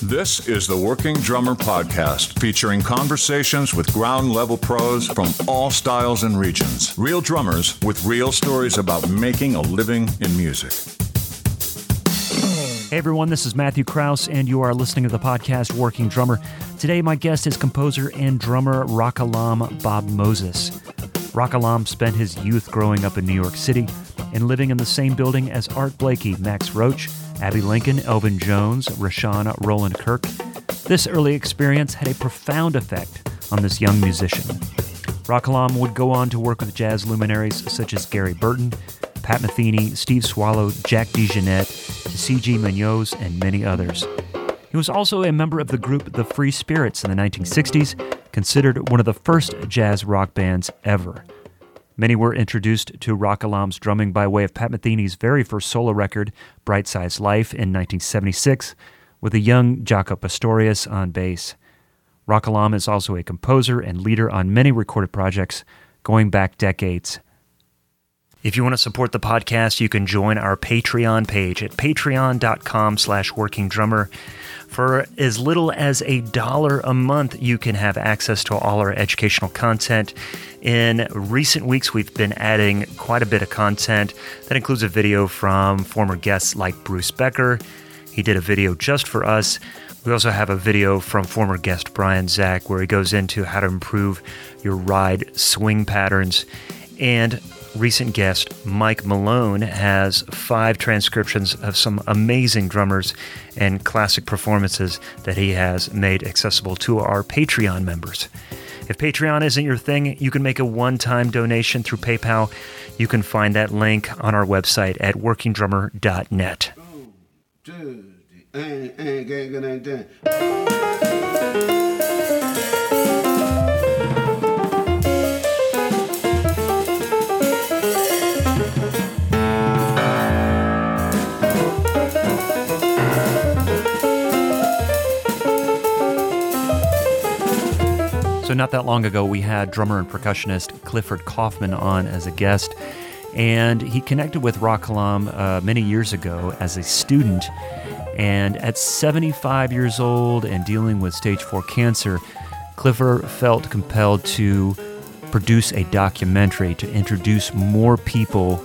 This is the Working Drummer Podcast, featuring conversations with ground level pros from all styles and regions. Real drummers with real stories about making a living in music. Hey everyone, this is Matthew Kraus, and you are listening to the podcast Working Drummer. Today, my guest is composer and drummer Ra Kalam Bob Moses. Ra Kalam spent his youth growing up in New York City and living in the same building as Art Blakey, Max Roach, Abbey Lincoln, Elvin Jones, Rahsaan Roland Kirk. This early experience had a profound effect on this young musician. Ra Kalam would go on to work with jazz luminaries such as Gary Burton, Pat Metheny, Steve Swallow, Jack DeJohnette, Tisziji Muñoz, and many others. He was also a member of the group The Free Spirits in the 1960s, considered one of the first jazz rock bands ever. Many were introduced to Ra Kalam's drumming by way of Pat Metheny's very first solo record, Bright Size Life, in 1976, with a young Jaco Pastorius on bass. Rock is also a composer and leader on many recorded projects going back decades. If you want to support the podcast, you can join our Patreon page at patreon.com slash workingdrummer. For as little as a dollar a month, you can have access to all our educational content. In recent weeks, we've been adding quite a bit of content. That includes a video from former guests like Bruce Becker. He did a video just for us. We also have a video from former guest Brian Zach where he goes into how to improve your ride swing patterns. And recent guest Mike Malone has five transcriptions of some amazing drummers and classic performances that he has made accessible to our Patreon members. If Patreon isn't your thing, you can make a one time donation through PayPal. You can find that link on our website at workingdrummer.net. So, not that long ago, we had drummer and percussionist Clifford Kaufman on as a guest, and he connected with Ra Kalam uh, many years ago as a student. And at 75 years old and dealing with stage 4 cancer, Clifford felt compelled to produce a documentary to introduce more people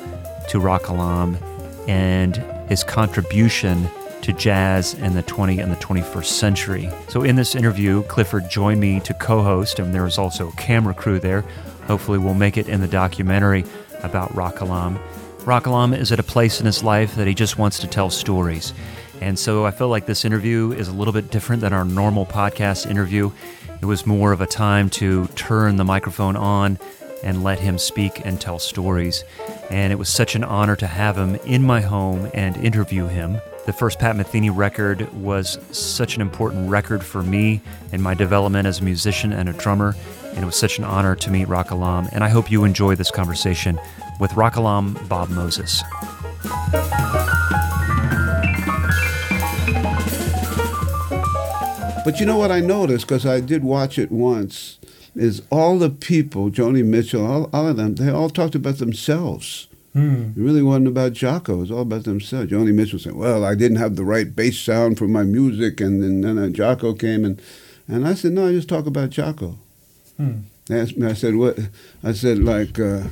to Ra Kalam and his contribution to jazz in the 20th and the 21st century. So, in this interview, Clifford joined me to co host, and there was also a camera crew there. Hopefully, we'll make it in the documentary about Ra Kalam. Ra Kalam is at a place in his life that he just wants to tell stories. And so I feel like this interview is a little bit different than our normal podcast interview. It was more of a time to turn the microphone on and let him speak and tell stories. And it was such an honor to have him in my home and interview him. The first Pat Metheny record was such an important record for me in my development as a musician and a drummer, and it was such an honor to meet Ra Kalam. And I hope you enjoy this conversation with Ra Kalam Bob Moses. But you know what I noticed, because I did watch it once, is all the people, Joni Mitchell, all, all of them, they all talked about themselves. Hmm. It really wasn't about Jaco. It was all about themselves. Joni Mitchell said, "Well, I didn't have the right bass sound for my music," and then, then uh, Jaco came and and I said, "No, I just talk about Jaco." Hmm. They asked me. I said, "What?" I said, "Like." Uh,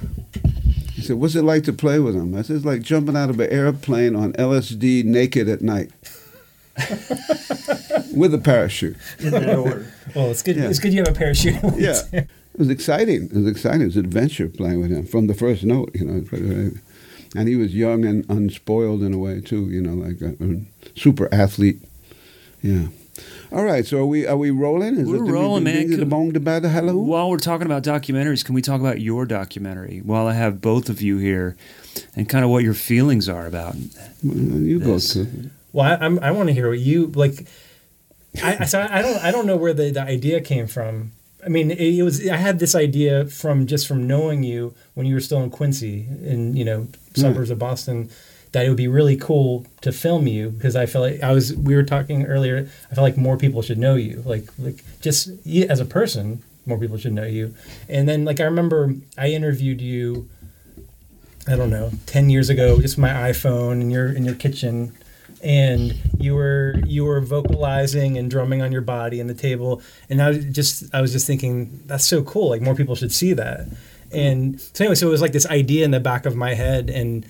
he said, "What's it like to play with him?" I said, "It's like jumping out of an airplane on LSD naked at night." with a parachute. In order. Well, it's good. Yeah. It's good you have a parachute. Yeah. It was exciting. It was exciting. It was an adventure playing with him from the first note, you know. And he was young and unspoiled in a way too, you know, like a, a super athlete. Yeah. All right. So are we are we rolling? Is We're it the- rolling, the- man. the- The bong, the bad, the hello. While we're talking about documentaries, can we talk about your documentary while I have both of you here and kind of what your feelings are about You go. this? to- Well, I, I'm, I want to hear what you like. I, I- so I don't I don't know where the, the idea came from. I mean, it, it was I had this idea from just from knowing you when you were still in Quincy in you know hmm. suburbs of Boston that it would be really cool to film you because I felt like I was we were talking earlier. I felt like more people should know you, like like just you as a person. More people should know you. And then like I remember I interviewed you. I don't know, ten years ago, just my iPhone in your in your kitchen, and you were you were vocalizing and drumming on your body and the table, and I was just I was just thinking that's so cool. Like more people should see that. And so anyway, so it was like this idea in the back of my head, and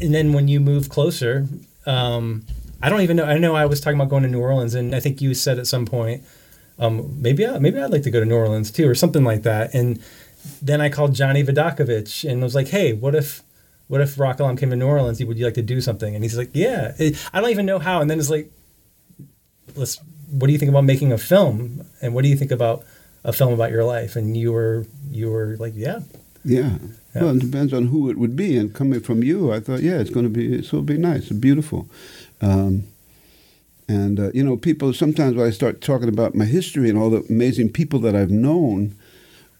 and then when you move closer, um, I don't even know. I know I was talking about going to New Orleans, and I think you said at some point, um, maybe I, maybe I'd like to go to New Orleans too, or something like that. And then I called Johnny Vidacovich and was like, hey, what if what if Ra Kalam came to New Orleans? Would you like to do something? And he's like, yeah. I don't even know how. And then it's like, let's. What do you think about making a film? And what do you think about a film about your life? And you were you were like, yeah. Yeah. Yeah. Well, it depends on who it would be. And coming from you, I thought, yeah, it's going to be, it's will be nice and beautiful. Um, and, uh, you know, people, sometimes when I start talking about my history and all the amazing people that I've known,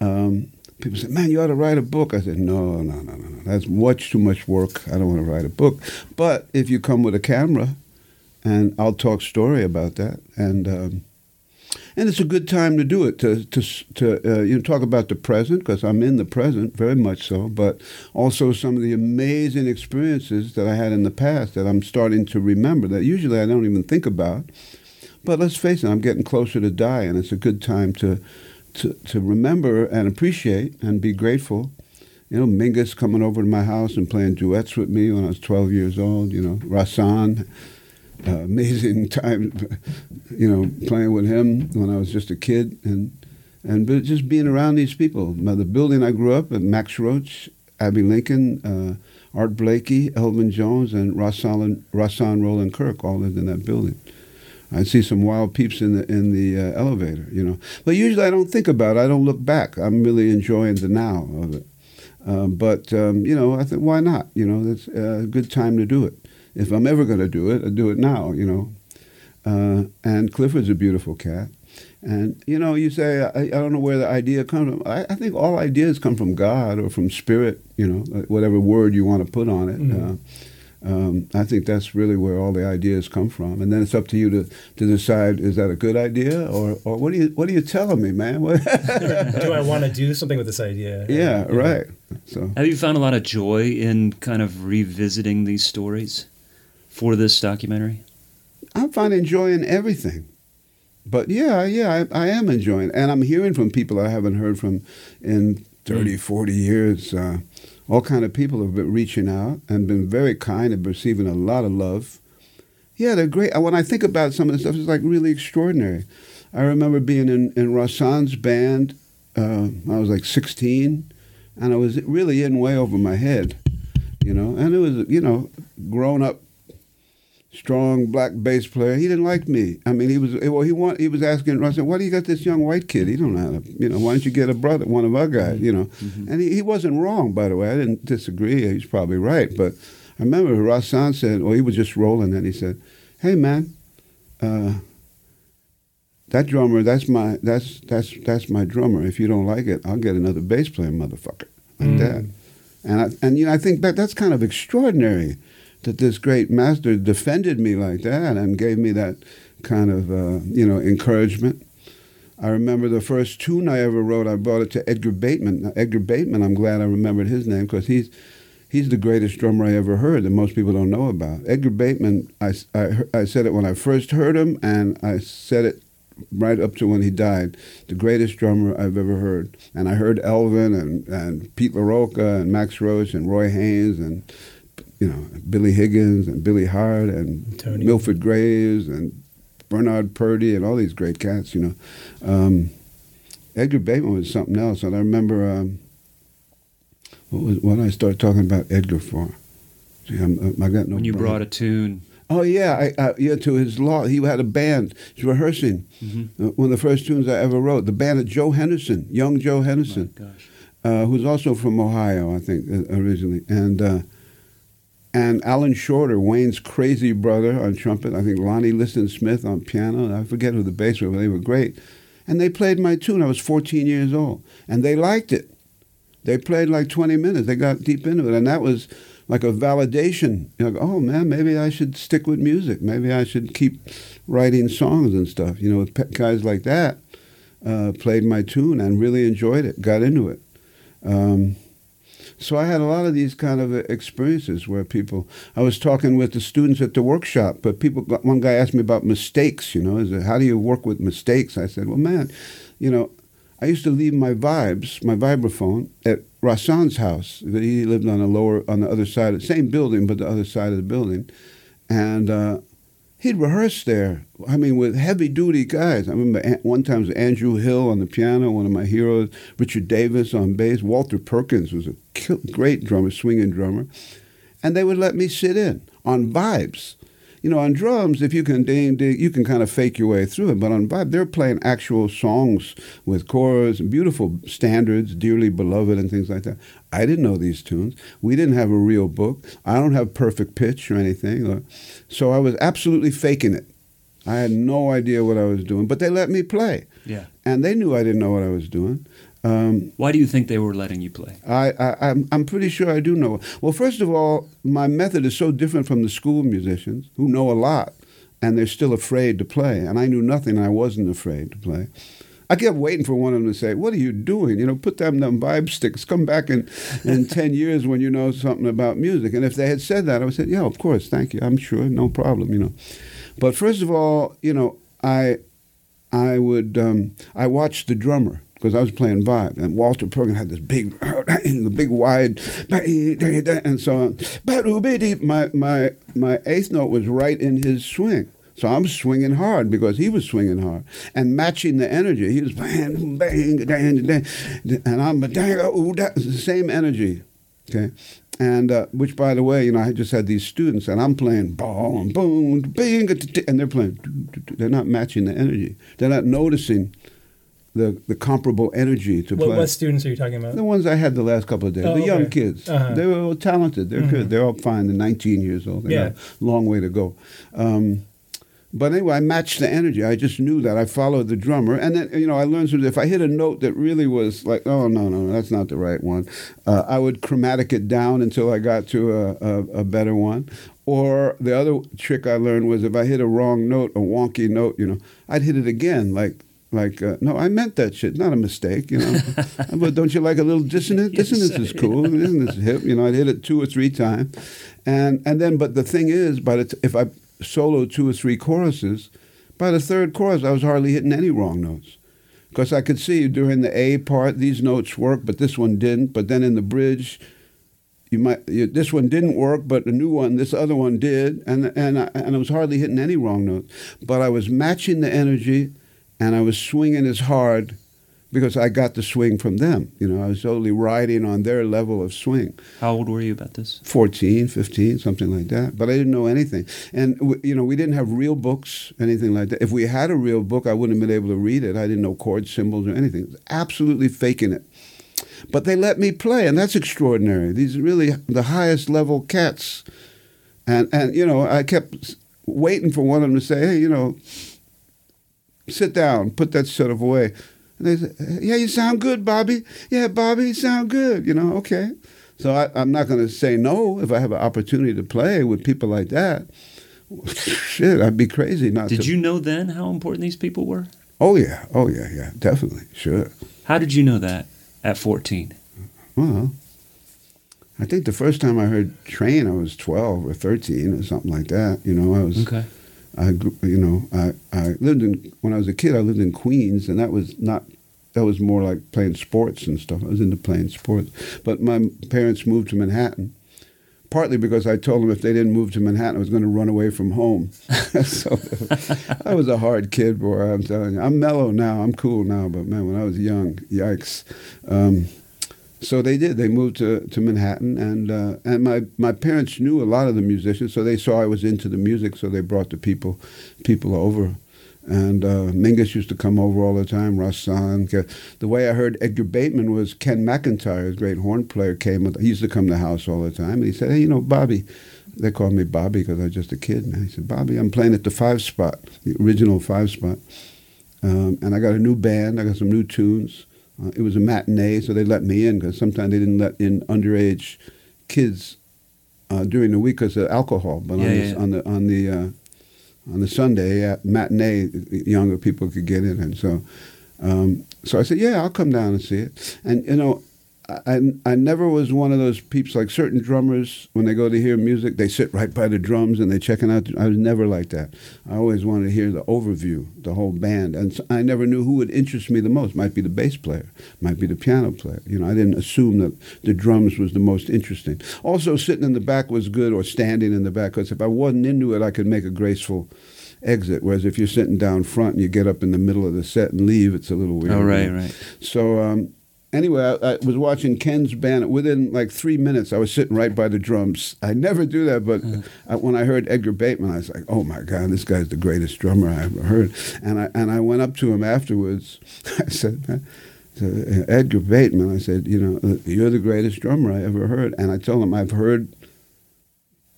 um, people say, man, you ought to write a book. I said, no, no, no, no, no. That's much too much work. I don't want to write a book. But if you come with a camera, and I'll talk story about that. And, um, and it's a good time to do it to to to uh, you know, talk about the present because I'm in the present very much so, but also some of the amazing experiences that I had in the past that I'm starting to remember that usually I don't even think about. But let's face it, I'm getting closer to die, and it's a good time to to, to remember and appreciate and be grateful. You know, Mingus coming over to my house and playing duets with me when I was 12 years old. You know, Rahsaan uh, amazing time, you know, playing with him when I was just a kid, and and but just being around these people. The building I grew up at, Max Roach, Abbey Lincoln, uh, Art Blakey, Elvin Jones, and Rahsaan, Rahsaan Roland Kirk all lived in that building. I see some wild peeps in the in the uh, elevator, you know. But usually I don't think about it. I don't look back. I'm really enjoying the now of it. Um, but um, you know, I think why not? You know, it's a good time to do it if I'm ever going to do it, I'd do it now, you know. Uh, and Clifford's a beautiful cat. And, you know, you say, I, I don't know where the idea comes from. I, I, think all ideas come from God or from spirit, you know, whatever word you want to put on it. Mm-hmm. Uh, um, I think that's really where all the ideas come from, and then it's up to you to, to decide is that a good idea or, or what are you what are you telling me, man? do I want to do something with this idea? Yeah, yeah, right. So have you found a lot of joy in kind of revisiting these stories? for this documentary? I'm finding joy in everything. But yeah, yeah, I, I, am enjoying it. And I'm hearing from people I haven't heard from in 30, mm. 40 years. Uh, all kind of people have been reaching out and been very kind and receiving a lot of love. Yeah, they're great. When I think about some of the stuff, it's like really extraordinary. I remember being in, in Rahsaan's band. Uh, I was like 16, and I was really in way over my head, you know. And it was, you know, grown up strong black bass player. He didn't like me. I mean, he was well. He want he was asking. I said, "Why do you got this young white kid? He don't know how to. You know, why don't you get a brother, one of our guys? You know." Mm-hmm. And he, he wasn't wrong, by the way. I didn't disagree. He's probably right. But I remember Rahsaan said, "Well, he was just rolling." And he said, "Hey, man." Uh, that drummer, that's my that's that's that's my drummer. If you don't like it, I'll get another bass player, motherfucker, like mm. that. And I, and you know, I think that that's kind of extraordinary that this great master defended me like that and gave me that kind of uh, you know encouragement. I remember the first tune I ever wrote. I brought it to Edgar Bateman. Now, Edgar Bateman, I'm glad I remembered his name because he's he's the greatest drummer I ever heard that most people don't know about. Edgar Bateman, I, I, I said it when I first heard him, and I said it right up to when he died. The greatest drummer I've ever heard. And I heard Elvin and, and Pete LaRocca and Max Roach and Roy Haynes and you know, Billy Higgins and Billy Hart and Tony. Milford Graves and Bernard Purdie and all these great cats, you know. Um, Edgar Bateman was something else. And I remember, um, what was when I started talking about Edgar for? See, I'm, I got no when you brain. brought a tune. Oh yeah, I, I, yeah. To his law, he had a band. He's rehearsing. Mm-hmm. Uh, one of the first tunes I ever wrote. The band of Joe Henderson, young Joe Henderson, oh, uh, who's also from Ohio, I think, uh, originally. And uh, and Alan Shorter, Wayne's crazy brother on trumpet. I think Lonnie Liston Smith on piano. I forget who the bass was, but they were great. And they played my tune. I was 14 years old, and they liked it. They played like 20 minutes. They got deep into it, and that was like a validation. You know, oh man, maybe I should stick with music. Maybe I should keep writing songs and stuff. You know, guys like that uh, played my tune and really enjoyed it, got into it. Um, So I had a lot of these kind of experiences where people. I was talking with the students at the workshop, but people. One guy asked me about mistakes. You know, it, how do you work with mistakes? I said, well, man, you know, I used to leave my vibes, my vibraphone, at Rahsaan's house. He lived on the lower, on the other side, of the same building, but the other side of the building, and. Uh, he'd rehearse there. I mean, with heavy duty guys. I remember one time was Andrew Hill on the piano, one of my heroes, Richard Davis on bass, Walter Perkins was a great drummer, swinging drummer. And they would let me sit in on vibes you know, on drums, if you can ding, ding, you can kind of fake your way through it. But on vibe, they're playing actual songs with chorus and beautiful standards, dearly beloved, and things like that. I didn't know these tunes. We didn't have a real book. I don't have perfect pitch or anything. So I was absolutely faking it. I had no idea what I was doing, but they let me play. Yeah. And they knew I didn't know what I was doing. Um, Why do you think they were letting you play? I, I, I'm, I'm pretty sure I do know. Well, first of all, my method is so different from the school musicians who know a lot and they're still afraid to play. And I knew nothing and I wasn't afraid to play. I kept waiting for one of them to say, What are you doing? You know, put them them vibe sticks. Come back in, in 10 years when you know something about music. And if they had said that, I would say, Yeah, of course, thank you. I'm sure, no problem, you know. But first of all, you know, I, I would, um, I watched the drummer because I was playing vibe, and Walter Perkins had this big, the big wide, and so on. My my my eighth note was right in his swing. So I'm swinging hard because he was swinging hard and matching the energy. He was bang, bang, bang, bang, and I'm bang, oh, that's the same energy. Okay. And uh, which, by the way, you know, I just had these students, and I'm playing boom, boom, bing, and they're playing. They're not matching the energy. They're not noticing the, the comparable energy to what, play. What students are you talking about? The ones I had the last couple of days. Oh, the young kids. Uh-huh. They were all talented. They're Mhm. good. They're all fine. They're 19 years old. They Yeah. got a long way to go. Um, but anyway, I matched the energy. I just knew that. I followed the drummer. And then, you know, I learned of if I hit a note that really was like, oh, no, no, no, that's not the right one, uh, I would chromatic it down until I got to a, a, a better one. Or the other trick I learned was if I hit a wrong note, a wonky note, you know, I'd hit it again, like, like uh, no, I meant that shit. Not a mistake, you know. but don't you like a little dissonance? Yes, Dissonance is cool. Isn't this hip? You know, I'd hit it two or three times, and and then. But the thing is, by the t- if I solo two or three choruses, by the third chorus, I was hardly hitting any wrong notes. Because I could see during the A part, these notes worked, but this one didn't. But then in the bridge, you might you, this one didn't work, but the new one, this other one did, and and I, and I was hardly hitting any wrong notes. But I was matching the energy, and I was swinging as hard because I got the swing from them. You know, I was only riding on their level of swing. How old were you about this? 14, 15, something like that. But I didn't know anything. And, w- you know, we didn't have real books, anything like that. If we had a real book, I wouldn't have been able to read it. I didn't know chord symbols or anything. It was absolutely faking it. But they let me play, and that's extraordinary. These are really the highest level cats. And, and you know, I kept waiting for one of them to say, hey, you know, sit down, put that stuff away. And they say, yeah, you sound good, Bobby. Yeah, Bobby, you sound good. You know, okay. So I, I'm not going to say no if I have an opportunity to play with people like that. Shit, I'd be crazy not Did to. you know then how important these people were? Oh yeah, oh yeah, yeah, definitely, sure. How did you know that at 14? Well, I think the first time I heard Train, I was 12 or 13 or something like that. You know, I was. Okay. I, you know, I, I lived in when I was a kid. I lived in Queens, and that was not. That was more like playing sports and stuff. I was into playing sports, but my parents moved to Manhattan, partly because I told them if they didn't move to Manhattan, I was going to run away from home. so I was a hard kid, boy. I'm telling you. I'm mellow now. I'm cool now, but man, when I was young, yikes. Um, so they did. They moved to, to Manhattan, and uh, and my, my parents knew a lot of the musicians, so they saw I was into the music, so they brought the people people over. And uh, Mingus used to come over all the time. Rahsaan. The way I heard Edgar Bateman was Ken McIntyre, a great horn player, came. He used to come to the house all the time, and he said, "Hey, you know, Bobby." They called me Bobby because I was just a kid. And he said, "Bobby, I'm playing at the five spot, the original five spot, um, and I got a new band. I got some new tunes." Uh, it was a matinee, so they let me in because sometimes they didn't let in underage kids uh, during the week because of alcohol. But Yeah, on, yeah, the, on the on the uh, on the Sunday at matinee, younger people could get in, and so um, so I said, yeah, I'll come down and see it. And you know, I, I never was one of those peeps like certain drummers when they go to hear music they sit right by the drums and they checking out i was never like that. I always wanted to hear the overview the whole band and i never knew who would interest me the most. Might be the bass player might be the piano player you know i didn't assume that the drums was the most interesting. Also sitting in the back was good or standing in the back because if i wasn't into it i could make a graceful exit whereas if you're sitting down front and you get up in the middle of the set and leave it's a little weird Oh, right, right. so um, anyway, I, I was watching Ken's band. Within like three minutes, I was sitting right by the drums. I never do that, but I, when I heard Edgar Bateman, I was like, "Oh my God, this guy's the greatest drummer I ever heard." And I and I went up to him afterwards. I said. To uh, Edgar Bateman, I said, "You know, uh, you're the greatest drummer I ever heard." And I told him I've heard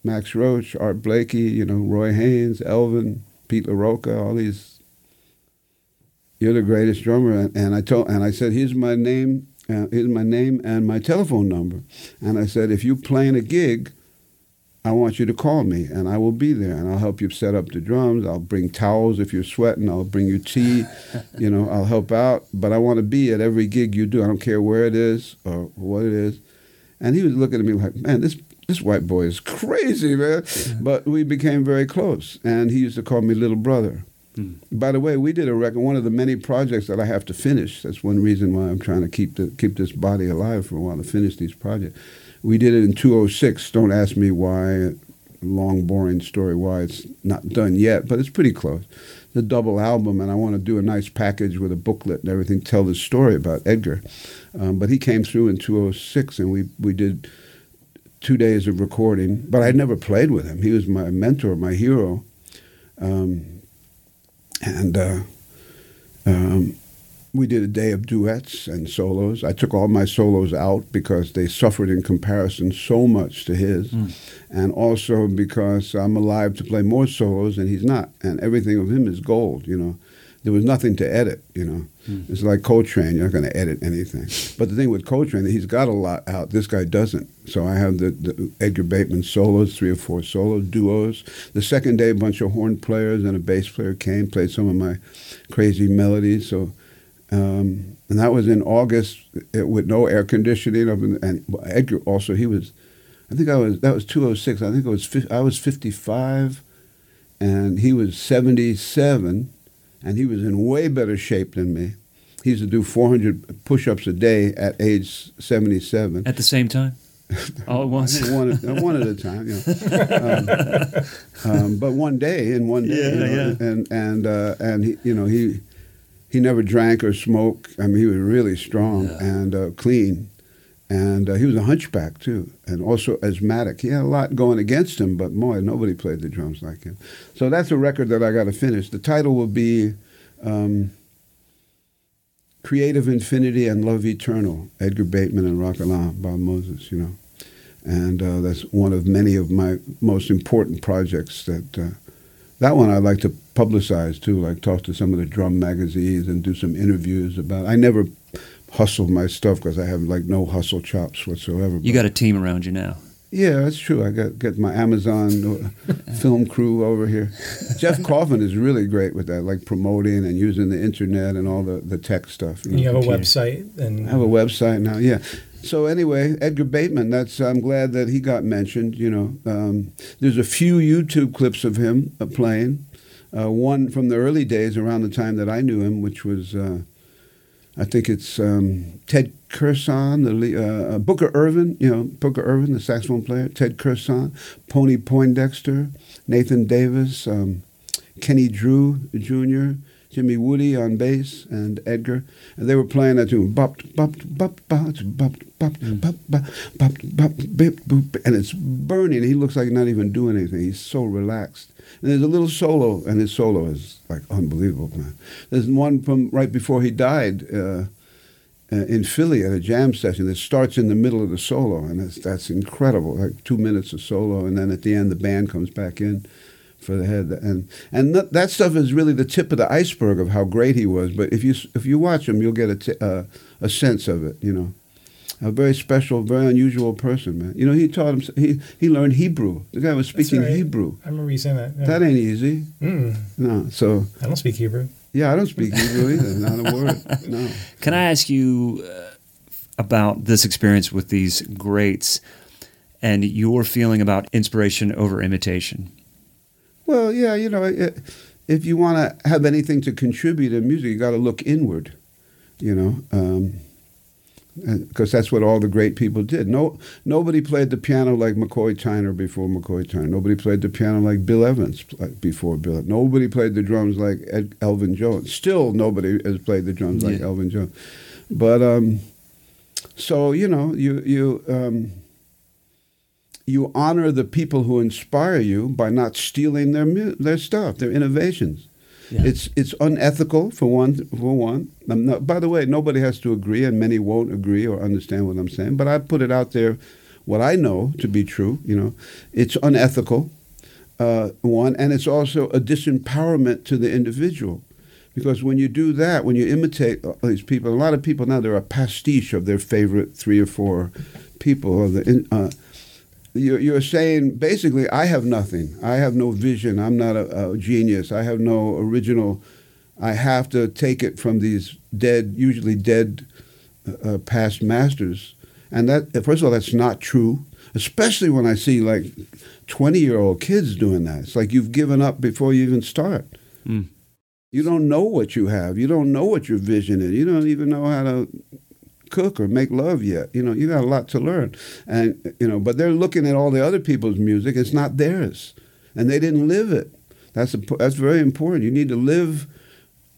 Max Roach, Art Blakey, you know, Roy Haynes, Elvin, Pete LaRocca, all these you're the greatest drummer and, and i told and i said here's my name uh, here's my name and my telephone number. And i said if you're playing a gig i want you to call me and i will be there and i'll help you set up the drums. I'll bring towels if you're sweating. I'll bring you tea you know i'll help out but i want to be at every gig you do. I don't care where it is or what it is. And he was looking at me like man this this white boy is crazy man. But we became very close and he used to call me little brother by the way, we did a record. One of the many projects that I have to finish. That's one reason why I'm trying to keep the keep this body alive for a while to finish these projects. We did it in 206. Don't ask me why. Long, boring story why it's not done yet, but it's pretty close. The double album, and I want to do a nice package with a booklet and everything. Tell the story about Edgar, um, but he came through in 206, and we we did two days of recording. But I'd never played with him. He was my mentor, my hero. Um, and uh, um, we did a day of duets and solos. I took all my solos out because they suffered in comparison so much to his, and also because I'm alive to play more solos and he's not, and everything of him is gold. You know, there was nothing to edit. You know, it's like Coltrane. You're not going to edit anything. But the thing with Coltrane, he's got a lot out. This guy doesn't. So I have the, the Edgar Bateman solos, three or four solos, duos. The second day, a bunch of horn players and a bass player came, played some of my crazy melodies. So, um, and that was in August eh, with no air conditioning. And Edgar also, he was, I think I was that was 206. I think it was I was 55, and he was 77, and he was in way better shape than me. He used to do 400 push-ups a day at age 77. At the same time? All at once? one, at- one at a time, you know. um, um, but one day, in one day, you Yeah, and and uh, and he, you know, he he never drank or smoked. I mean, he was really strong and uh, clean, and uh, he was a hunchback too, and also asthmatic. He had a lot going against him, but boy, nobody played the drums like him. So that's a record that I got to finish. The title will be. Um, Creative Infinity and Love Eternal, Edgar Bateman and Ra Kalam, Bob Moses, you know. And uh, that's one of many of my most important projects that, uh, that one I'd like to publicize too, like talk to some of the drum magazines and do some interviews about, I never hustle my stuff because I have like no hustle chops whatsoever. You got a team around you now. yeah, that's true. I got get my Amazon uh, film crew over here. Jeff Coffin is really great with that, like promoting and using the internet and all the, the tech stuff. And you have a computer. website, and I have a website now. Yeah. So anyway, Edgar Bateman. That's I'm glad that he got mentioned. You know, um, there's a few YouTube clips of him uh, playing. Uh, one from the early days, around the time that I knew him, which was, uh, I think it's um, Ted Curson, the uh, uh, Booker Ervin. You know, Booker Ervin, the saxophone player. Ted Curson, Pony Poindexter, Nathan Davis, um, Kenny Drew Jr., Jimmy Woody on bass, and Edgar. And they were playing that tune. Bop, bop, bop, bop, bop, bop, bop, bop, bop, bop, bip, boop. And it's burning. He looks like not even doing anything. He's so relaxed. And there's a little solo, and his solo is like unbelievable, man. There's one from right before he died. Uh, uh, in Philly at a jam session that starts in the middle of the solo, and that's that's incredible. Like two minutes of solo, and then at the end the band comes back in for the head, and and that, that stuff is really the tip of the iceberg of how great he was. But if you if you watch him, you'll get a t- uh, a sense of it. You know, a very special, very unusual person, man. You know, he taught him he he learned Hebrew. The guy was speaking right. Hebrew. I remember you saying that. yeah. That ain't easy. Mm, No, so I don't speak Hebrew. yeah, I don't speak Hebrew either. Not a word. No. Can I ask you, uh, about this experience with these greats and your feeling about inspiration over imitation. Well, yeah, you know, it, if you want to have anything to contribute in music, you got to look inward, you know, because um, that's what all the great people did. No, nobody played the piano like McCoy Tyner before McCoy Tyner. Nobody played the piano like Bill Evans before Bill. Nobody played the drums like Ed, Elvin Jones. Still, nobody has played the drums like. Elvin Jones. But um, so you know, you you. Um, you honor the people who inspire you by not stealing their their stuff, their innovations. Yeah. It's it's unethical for one. For one, not, by the way, nobody has to agree, and many won't agree or understand what I'm saying. But I put it out there, what I know to be true. You know, it's unethical. Uh, one, and it's also a disempowerment to the individual. Because when you do that, when you imitate these people, a lot of people now they're a pastiche of their favorite three or four people. Or the, uh, you're, you're saying basically, I have nothing. I have no vision. I'm not a, a genius. I have no original. I have to take it from these dead, usually dead, uh, uh past masters. And that, first of all, that's not true. Especially when I see like 20 year old kids doing that. It's like you've given up before you even start. Mm. You don't know what you have. You don't know what your vision is. You don't even know how to cook or make love yet. You know, you got a lot to learn. And, you know, but they're looking at all the other people's music. It's not theirs. And they didn't live it. That's, a, that's very important. You need to live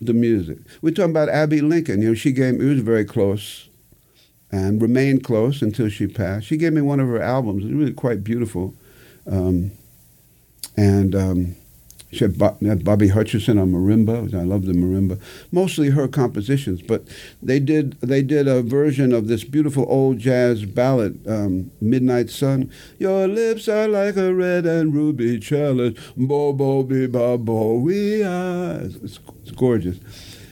the music. We're talking about Abbey Lincoln. You know, she gave, it was very close and remained close until she passed. She gave me one of her albums. It was really quite beautiful. Um, and um, she had, Bobby Hutcherson on marimba. I love the marimba. Mostly her compositions, but they did they did a version of this beautiful old jazz ballad, um, "Midnight Sun." Your lips are like a red and ruby chalice, bo bo be ba bo we are. It's, it's gorgeous.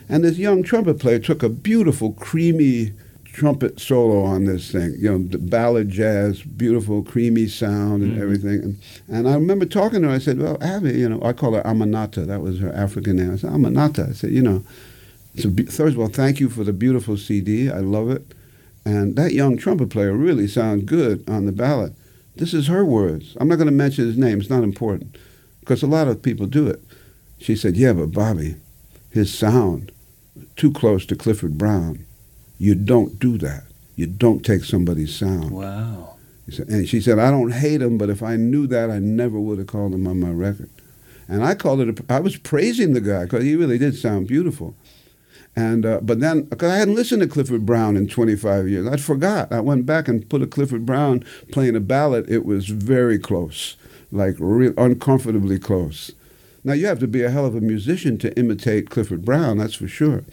And this young trumpet player took a beautiful, creamy trumpet solo on this thing. You know, the ballad jazz, beautiful, creamy sound and mm-hmm. everything. And, and I remember talking to her. I said, "Well, Abbey, you know, I call her Aminata. That was her African name." I said, "Aminata." I said, "You know, a be- first of all, thank you for the beautiful CD. I love it." And that young trumpet player really sounds good on the ballad. This is her words. I'm not going to mention his name. It's not important because a lot of people do it. She said, "Yeah, but Bobby, his sound too close to Clifford Brown." You don't do that. You don't take somebody's sound. Wow. And she said, I don't hate him, but if I knew that, I never would have called him on my record. And I called it, a, I was praising the guy because he really did sound beautiful. And uh, but then, because I hadn't listened to Clifford Brown in 25 years, I forgot. I went back and put a Clifford Brown playing a ballad. It was very close, like real uncomfortably close. Now, you have to be a hell of a musician to imitate Clifford Brown, that's for sure.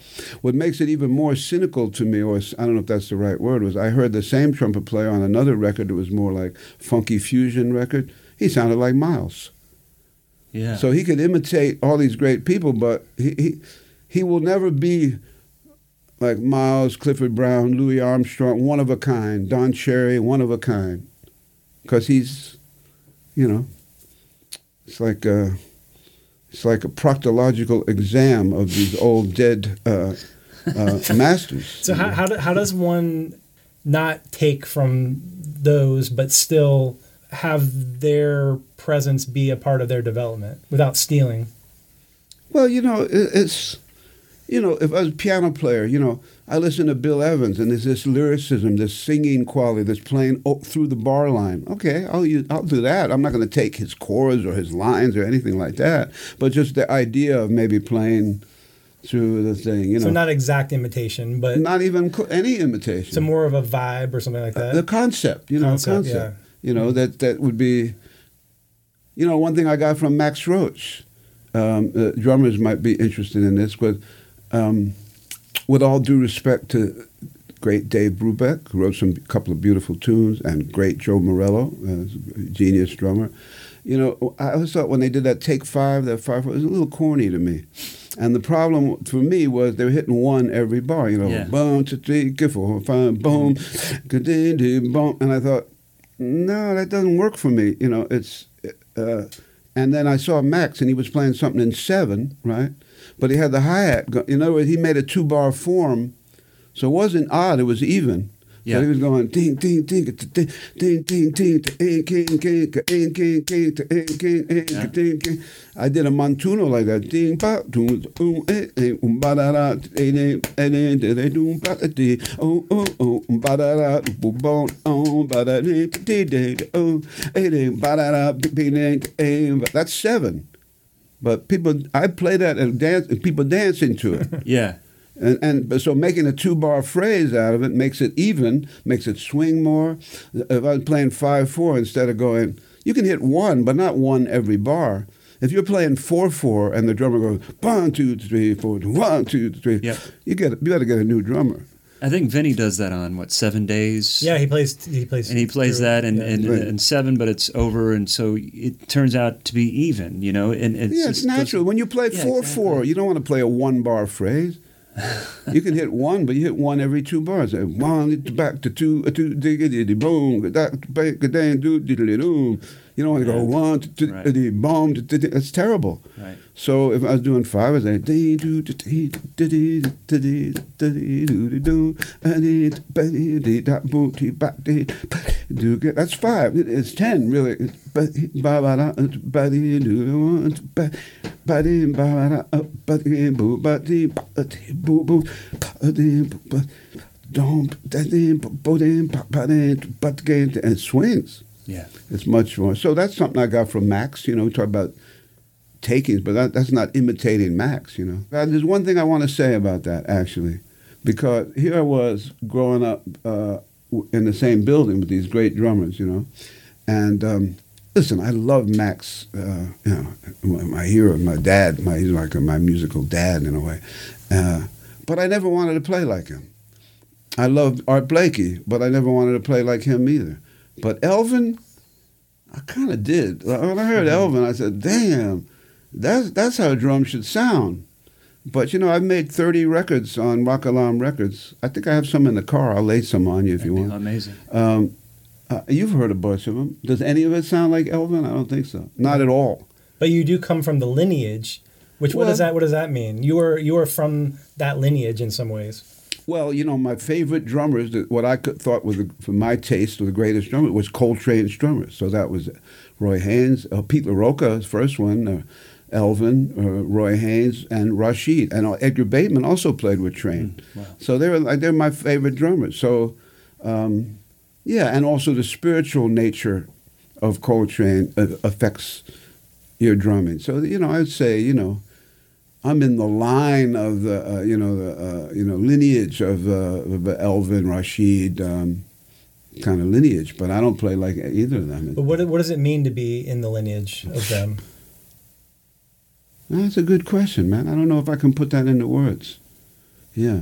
What makes it even more cynical to me, or I don't know if that's the right word, was I heard the same trumpet player on another record that was more like funky fusion record. He sounded like Miles. Yeah. So he could imitate all these great people, but he, he, he will never be like Miles, Clifford Brown, Louis Armstrong, one of a kind, Don Cherry, one of a kind. Because he's, you know, it's like. Uh, it's like a proctological exam of these old dead uh, uh, masters. So how, how, do, how does one not take from those, but still have their presence be a part of their development without stealing? Well, you know, it's you know, if I was a piano player, you know, I listen to Bill Evans and there's this lyricism, this singing quality that's playing through the bar line. Okay, I'll use, I'll do that. I'm not going to take his chords or his lines or anything like that, but just the idea of maybe playing through the thing, you know. So not exact imitation, but not even any imitation. So more of a vibe or something like that. the concept, you know, concept, concept yeah. you know mm-hmm. that that would be. You know, one thing I got from Max Roach. Um, uh, drummers might be interested in this, but um, with all due respect to great Dave Brubeck, who wrote some couple of beautiful tunes, and great Joe Morello, a genius drummer. You know, I always thought when they did that take five, that five, it was a little corny to me. And the problem for me was they were hitting one every bar, you know, yeah. boom, three, four, five, boom, boom. And I thought, no, that doesn't work for me. You know, it's, uh, and then I saw Max and he was playing something in seven, right? But he had the hi hat. In other words, he made a two bar form, so it wasn't odd. It was even. Yeah. So he was going ding ding ding ding ding ding ding ding king king king king king king king ding king. I did a montuno like that. Ding ba doom um eh eh um ba da da eh eh eh eh eh doom ba da oh oh oh um ba da da boom boom oh ba da dee dee dee oh eh eh ba da da ding eh. That's seven. But people, I play that and dance, and people dance into it. Yeah. And, and so making a two bar phrase out of it makes it even, makes it swing more. If I'm playing five four instead of going, you can hit one, but not one every bar. If you're playing four four and the drummer goes one two three four one two three, Yep. you get you got to get a new drummer. I think Vinny does that on what seven days. Yeah, he plays. He plays. and he plays through that and, yeah. and, Right. and seven, but it's over, and so it turns out to be even, you know. And it's yeah, it's just natural. doesn't- When you play Yeah, four exactly. four, you don't want to play a one bar phrase. you can hit one, but you hit one every two bars. One back to two, uh, two diggity boom, that back then do diddly doom. You don't want to go one, the bomb. It's terrible. So if I was doing five, I was like, that's five. It's ten, really. And swings. Yeah. It's much more. So that's something I got from Max. You know, we talk about takings, but that, that's not imitating Max. You know, there's one thing I want to say about that actually, because here I was growing up uh, in the same building with these great drummers. You know, and um, listen, I love Max. Uh, you know, my my hero, my dad. My he's like my musical dad in a way. Uh, but I never wanted to play like him. I loved Art Blakey, but I never wanted to play like him either. But Elvin, I kind of did. When I heard Elvin, I said, "Damn, that's that's how drums should sound." But you know, I've made thirty records on Ra Kalam Records. I think I have some in the car. I'll lay some on you if you That'd be want. Amazing. Um, uh, you've heard a bunch of them. Does any of it sound like Elvin? I don't think so. Not at all. But you do come from the lineage. Which what does that what does that mean? You were you were from that lineage in some ways. Well, you know, my favorite drummers, that what I thought was, the, for my taste, were the greatest drummer was Coltrane's drummers. So that was Roy Haynes, uh, Pete LaRocca, first one, uh, Elvin, uh, Roy Haynes, and Rashid. And uh, Edgar Bateman also played with Train. wow. So they were like, they're my favorite drummers. So, um, yeah, and also the spiritual nature of Coltrane uh, affects your drumming. So, you know, I'd say, you know, I'm in the line of the uh, you know the uh, you know lineage of, uh, of Elvin Rashid um, kind of lineage, but I don't play like either of them. But what what does it mean to be in the lineage of them? That's a good question, man. I don't know if I can put that into words. Yeah,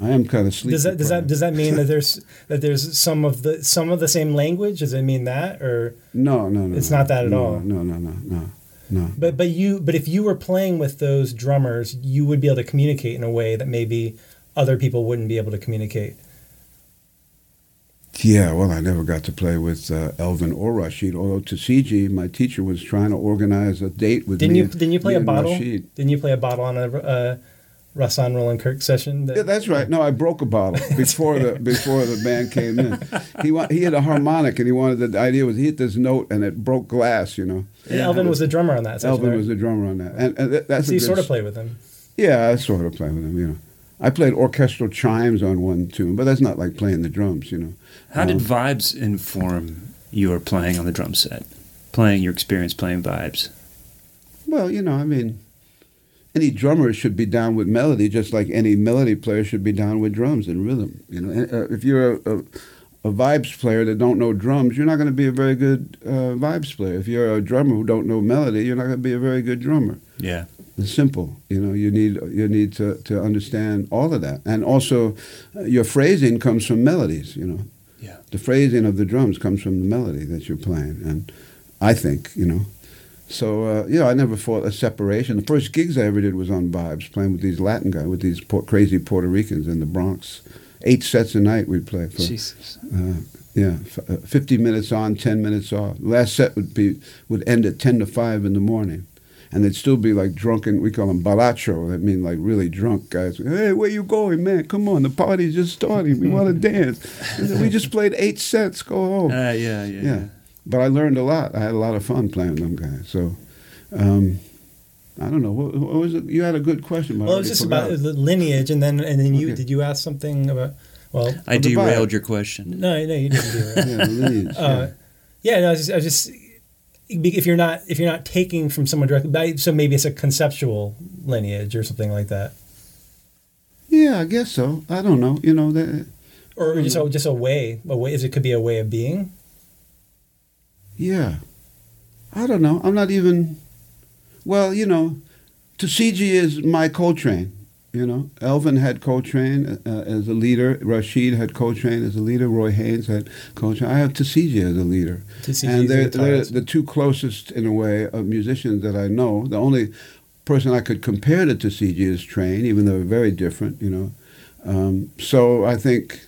I am kind of sleepy. Does that does that does that mean that there's that there's some of the some of the same language? Does it mean that or No, no, no. It's no. not that at no, all. No, no, no, no, no. but but you but if you were playing with those drummers, you would be able to communicate in a way that maybe other people wouldn't be able to communicate. Yeah, well, I never got to play with uh, Elvin or Rashid. Although Tisziji, my teacher, was trying to organize a date with Didn't me. you didn't you play a bottle? Rashid. Didn't you play a bottle on a uh, Rahsaan Roland Kirk session? that- Yeah, that's right. No, I broke a bottle before the before the band came in. He wa- he had a harmonic, and he wanted the idea was he hit this note, and it broke glass. You know, And Elvin was the drummer on that session. Elvin right? was the drummer on that, and, and that- that's so you sort of s- played with him. Yeah, I sort of play with him. You know, I played orchestral chimes on one tune, but that's not like playing the drums. You know, How did Um, vibes inform your playing on the drum set? Playing your experience playing vibes. Well, you know, I mean, any drummer should be down with melody, just like any melody player should be down with drums and rhythm. You know, And, uh, if you're a, a, a vibes player that don't know drums, you're not going to be a very good uh, vibes player. If you're a drummer who don't know melody, you're not going to be a very good drummer. Yeah. It's simple. You know, you need you need to, to understand all of that, and also uh, your phrasing comes from melodies. You know, Yeah. the phrasing of the drums comes from the melody that you're playing, and I think you know. So uh, you know, I never fought a separation. The first gigs I ever did was on vibes, playing with these Latin guys, with these por- crazy Puerto Ricans in the Bronx. Eight sets a night we'd play for. Jesus. Uh, yeah, f- uh, 50 minutes on, 10 minutes off. Last set would be would end at 10 to 5 in the morning. and they'd still be like drunken. We call them balacho. That mean like really drunk guys. Hey, where you going, man? Come on, the party's just starting. We want to dance. we just played eight sets. Go home. Uh, yeah, yeah, yeah, yeah. But I learned a lot. I had a lot of fun playing with them guys. So. Um, I don't know. What, what, was it? You had a good question. Well, it was just forgot. about the lineage, and then and then you okay. did you ask something about? Well, I derailed your question. No, no, you didn't derail. yeah, lineage. Uh, yeah. yeah, no, I was just, I was just if you're not if you're not taking from someone directly, so maybe it's a conceptual lineage or something like that. Yeah, I guess so. I don't know. You know that, or just a, just a way. A way is it could be a way of being. Yeah, I don't know. I'm not even. Well, you know, Tisziji is my Coltrane. You know, Elvin had Coltrane uh, as a leader. Rashied had Coltrane as a leader. Roy Haynes had Coltrane. I have Tisziji as a leader. and they're, they're the two closest, in a way, of musicians that I know. The only person I could compare to Tisziji is Train, even though they're very different, you know. Um, so I think,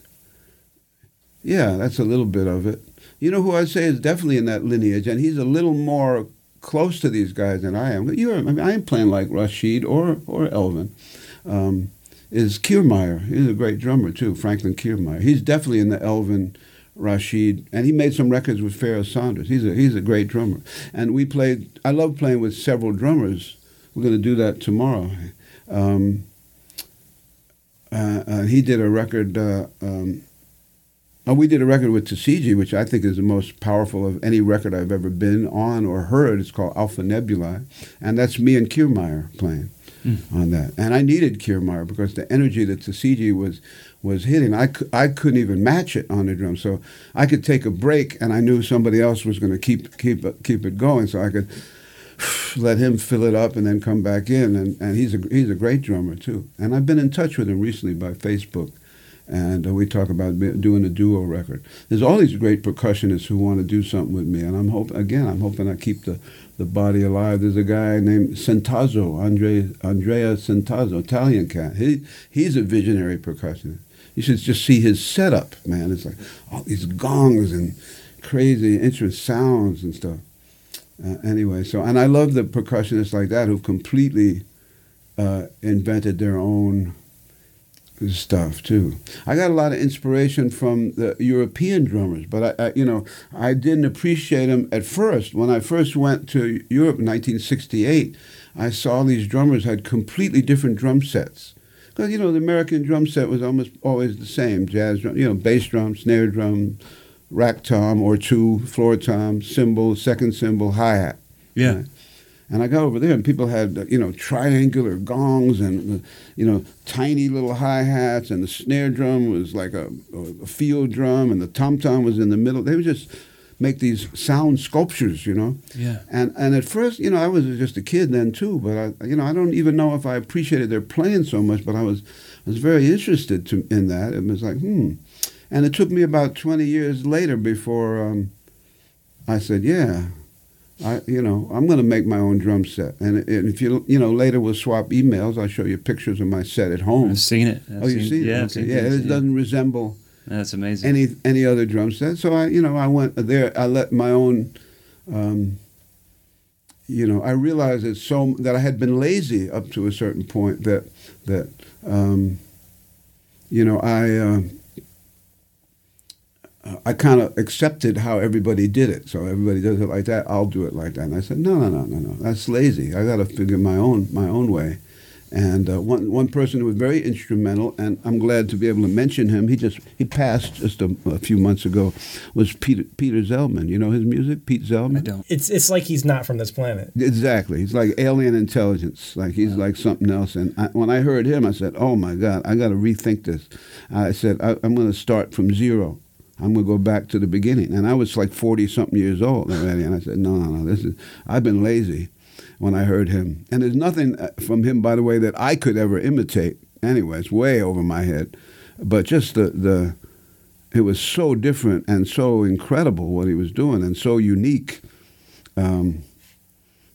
yeah, that's a little bit of it. You know who I'd say is definitely in that lineage, and he's a little more close to these guys than I am. But You're, I mean, I ain't playing like Rashied or, or Elvin um, is Kiermyer. He's a great drummer too, Franklin Kiermyer. He's definitely in the Elvin Rashied, and he made some records with Pharoah Sanders. He's a he's a great drummer, and we played. I love playing with several drummers. We're going to do that tomorrow. Um, uh, uh, he did a record. Uh, um, oh, we did a record with Tisziji, which I think is the most powerful of any record I've ever been on or heard. It's called Alpha Nebulae, and that's me and Kiermyer playing mm. on that. And I needed Kiermyer because the energy that Tisziji was was hitting, I, I couldn't even match it on the drum. So I could take a break, and I knew somebody else was going to keep keep keep it going. So I could let him fill it up and then come back in. And, and he's a he's a great drummer too. And I've been in touch with him recently by Facebook and uh, we talk about doing a duo record. There's all these great percussionists who want to do something with me, and I'm hope again. I'm hoping I keep the, the body alive. There's a guy named Centazzo, Andre Andrea Centazzo, Italian cat. He he's a visionary percussionist. You should just see his setup, man. It's like all these gongs and crazy instrument sounds and stuff. Uh, anyway, so and I love the percussionists like that who've completely uh, invented their own stuff too. I got a lot of inspiration from the European drummers, but I, I, you know, I didn't appreciate them at first. When I first went to Europe in 1968, I saw these drummers had completely different drum sets. Because you know, the American drum set was almost always the same: jazz drum, you know, bass drum, snare drum, rack tom or two, floor tom, cymbal, second cymbal, hi hat. Yeah. Right? And I got over there, and people had you know triangular gongs and you know tiny little hi hats, and the snare drum was like a, a field drum, and the tom tom was in the middle. They would just make these sound sculptures, you know. Yeah. And and at first, you know, I was just a kid then too, but I, you know, I don't even know if I appreciated their playing so much, but I was I was very interested to, in that. It was like, hmm. And it took me about 20 years later before um, I said, yeah, I, you know, I'm going to make my own drum set, and, and, if you, you know, later we'll swap emails. I'll show you pictures of my set at home. I've seen it. I've oh, you seen, see it? Yeah, okay. yeah. It doesn't resemble. That's amazing. Any any other drum set. So I, you know, I went there. I let my own. Um, you know, I realized that so that I had been lazy up to a certain point. That that um, you know I. Uh, uh, I kind of accepted how everybody did it. So everybody does it like that. I'll do it like that. And I said, no, no, no, no, no. That's lazy. I got to figure my own my own way. And uh, one one person who was very instrumental, and I'm glad to be able to mention him. He just he passed just a, a few months ago. Was Peter Peter Zeldman? You know his music, Pete Zeldman. I don't. It's it's like he's not from this planet. Exactly. He's like alien intelligence. Like he's wow. like something else. And I, when I heard him, I said, "Oh my God, I got to rethink this." I said, I, "I'm going to start from zero I'm going to go back to the beginning. And I was like 40 something years old already. And I said, no, no, no, this is, I've been lazy when I heard him. And there's nothing uh, from him, by the way, that I could ever imitate. Anyway, it's way over my head. But just the, the, it was so different and so incredible what he was doing and so unique. Um,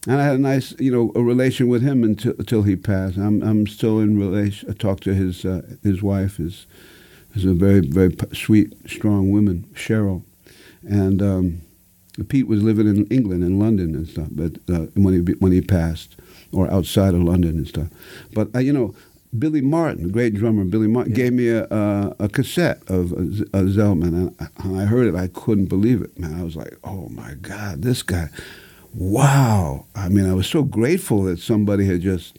and I had a nice, you know, a relation with him until, until he passed. I'm, I'm still in relation. I talked to his, uh, his wife, his, is a very, very sweet, strong woman, Cheryl. And um, Pete was living in England, in London and stuff, but uh, when he when he passed, or outside of London and stuff. But uh, you know, Billy Martin, the great drummer Billy Martin, Yeah. gave me a, a, a cassette of uh, Z- uh, Zeldman, and I, when I heard it, I couldn't believe it. Man, I was like, oh my God, this guy, wow! I mean, I was so grateful that somebody had just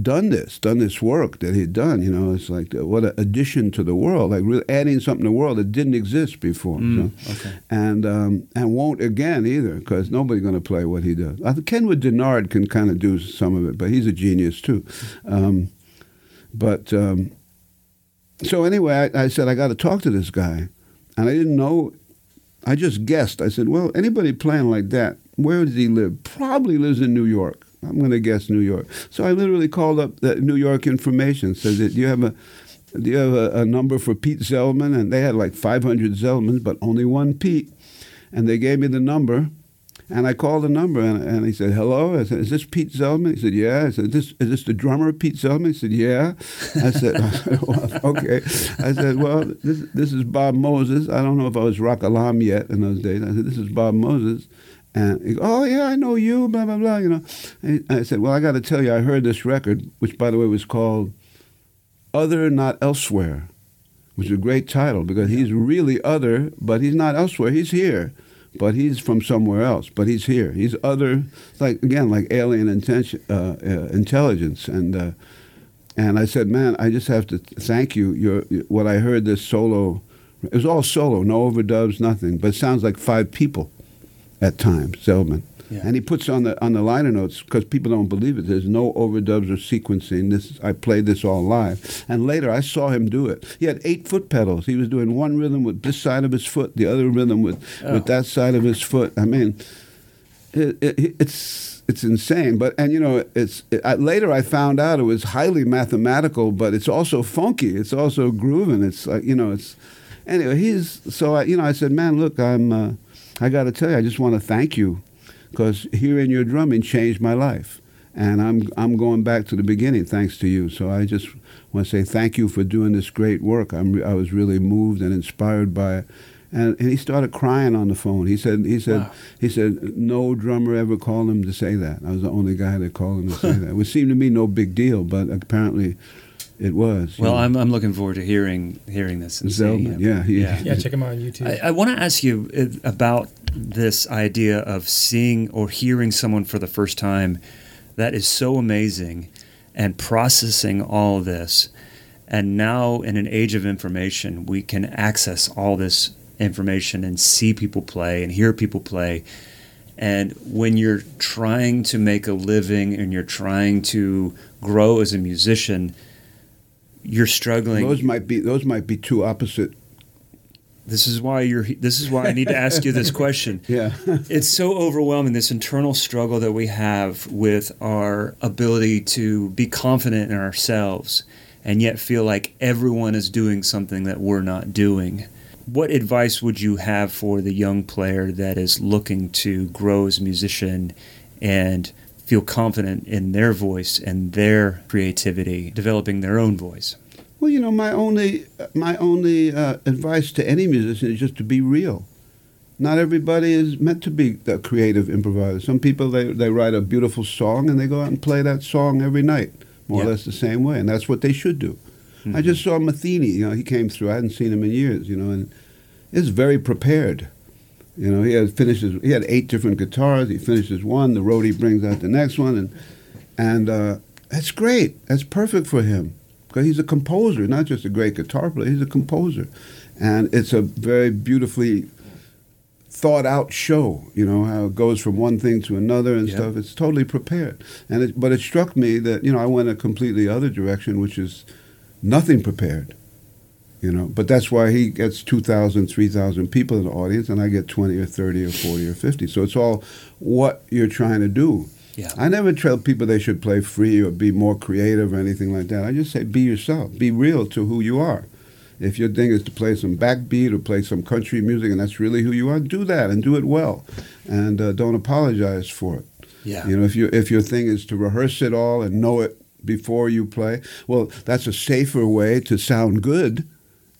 done this, done this work that he'd done. You know, it's like what an addition to the world, like really adding something to the world that didn't exist before. you know? okay. and um, and won't again either because nobody's going to play what he does. I think Kenwood Denard can kind of do some of it, but he's a genius too. Um, but um, so anyway, I, I said I got to talk to this guy, and I didn't know. I just guessed. I said, "Well, anybody playing like that, where does he live? Probably lives in New York. I'm going to guess New York." So I literally called up the New York information. Said, "Do you have a do you have a, a number for Pete Zeldman?" And they had like 500 Zeldmans, but only one Pete. And they gave me the number, and I called the number, and, and he said, "Hello." I said, "Is this Pete Zeldman?" He said, "Yeah." I said, "This is this the drummer, Pete Zeldman?" He said, "Yeah." I said, well, "Okay." I said, "Well, this this is Bob Moses. I don't know if I was Ra Kalam yet in those days." I said, "This is Bob Moses." And he goes, "Oh yeah, I know you." Blah blah blah. You know. And I said, "Well, I got to tell you, I heard this record, which by the way was called "Other Not Elsewhere," which is a great title because he's really other, but he's not elsewhere. He's here, but he's from somewhere else. But he's here. He's other, like again, like alien intention, uh, uh, intelligence. And uh, and I said, man, I just have to thank you. Your what I heard this solo, it was all solo, no overdubs, nothing. But it sounds like five people at times, Zeldman. Yeah. And he puts on the on the liner notes because people don't believe it. There's no overdubs or sequencing. This I played this all live, and later I saw him do it. He had eight foot pedals. He was doing one rhythm with this side of his foot, the other rhythm with Oh. with that side of his foot. I mean, it, it, it's it's insane. But and you know, it's it, I, later I found out it was highly mathematical, but it's also funky. It's also grooving. It's like you know, it's anyway. He's so I you know I said, man, look, I'm uh, I got to tell you, I just want to thank you because hearing your drumming changed my life. And I'm I'm going back to the beginning thanks to you. So I just want to say thank you for doing this great work. I'm I was really moved and inspired by it. And, and he started crying on the phone. He said he said Wow. he said no drummer ever called him to say that. I was the only guy that called him to say that. It seemed to me no big deal, but apparently it was. Well, know. I'm, I'm looking forward to hearing hearing this. And seeing Zeldman, him. yeah, he- yeah. Yeah, check him out on YouTube. I, I want to ask you uh, about this idea of seeing or hearing someone for the first time that is so amazing and processing all of this. And now, in an age of information, we can access all this information and see people play and hear people play. And when you're trying to make a living and you're trying to grow as a musician, you're struggling. those might be those might be two opposite. This is why you're. This is why I need to ask you this question. Yeah. It's so overwhelming. This internal struggle that we have with our ability to be confident in ourselves, and yet feel like everyone is doing something that we're not doing. What advice would you have for the young player that is looking to grow as a musician and feel confident in their voice and their creativity, developing their own voice? Well, you know, my only my only uh, advice to any musician is just to be real. Not everybody is meant to be a creative improviser. Some people they they write a beautiful song and they go out and play that song every night, more Yeah. or less the same way, and that's what they should do. I just saw Metheny. You know, he came through. I hadn't seen him in years. You know, and is very prepared. You know, he had finishes. He had eight different guitars. He finishes one. The roadie brings out the next one, and and uh, that's great. That's perfect for him because he's a composer, not just a great guitar player. He's a composer, and it's a very beautifully thought out show. You know how it goes from one thing to another and Yeah. stuff. It's totally prepared. And it, but it struck me that you know I went a completely other direction, which is nothing prepared. You know, but that's why he gets 2,000, 3,000 people in the audience, and I get 20 or 30 or 40 or 50. So it's all what you're trying to do. Yeah. I never tell people they should play free or be more creative or anything like that. I just say be yourself, be real to who you are. If your thing is to play some backbeat or play some country music and that's really who you are, do that and do it well, and uh, don't apologize for it. Yeah. You know, if you if your thing is to rehearse it all and know it before you play, well, that's a safer way to sound good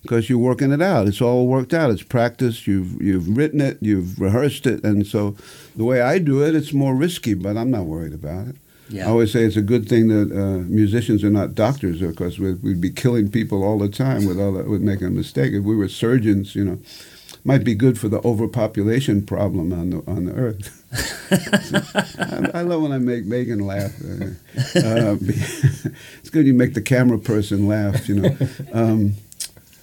because you're working it out. It's all worked out. It's practiced. You've you've written it. You've rehearsed it, and so the way I do it, it's more risky, but I'm not worried about it. Yeah. I always say it's a good thing that uh, musicians are not doctors, because we'd, we'd be killing people all the time with all that, with making a mistake. If we were surgeons, you know, might be good for the overpopulation problem on the on the earth. I, I love when I make Megan laugh. Uh, uh, it's good you make the camera person laugh, you know. Um,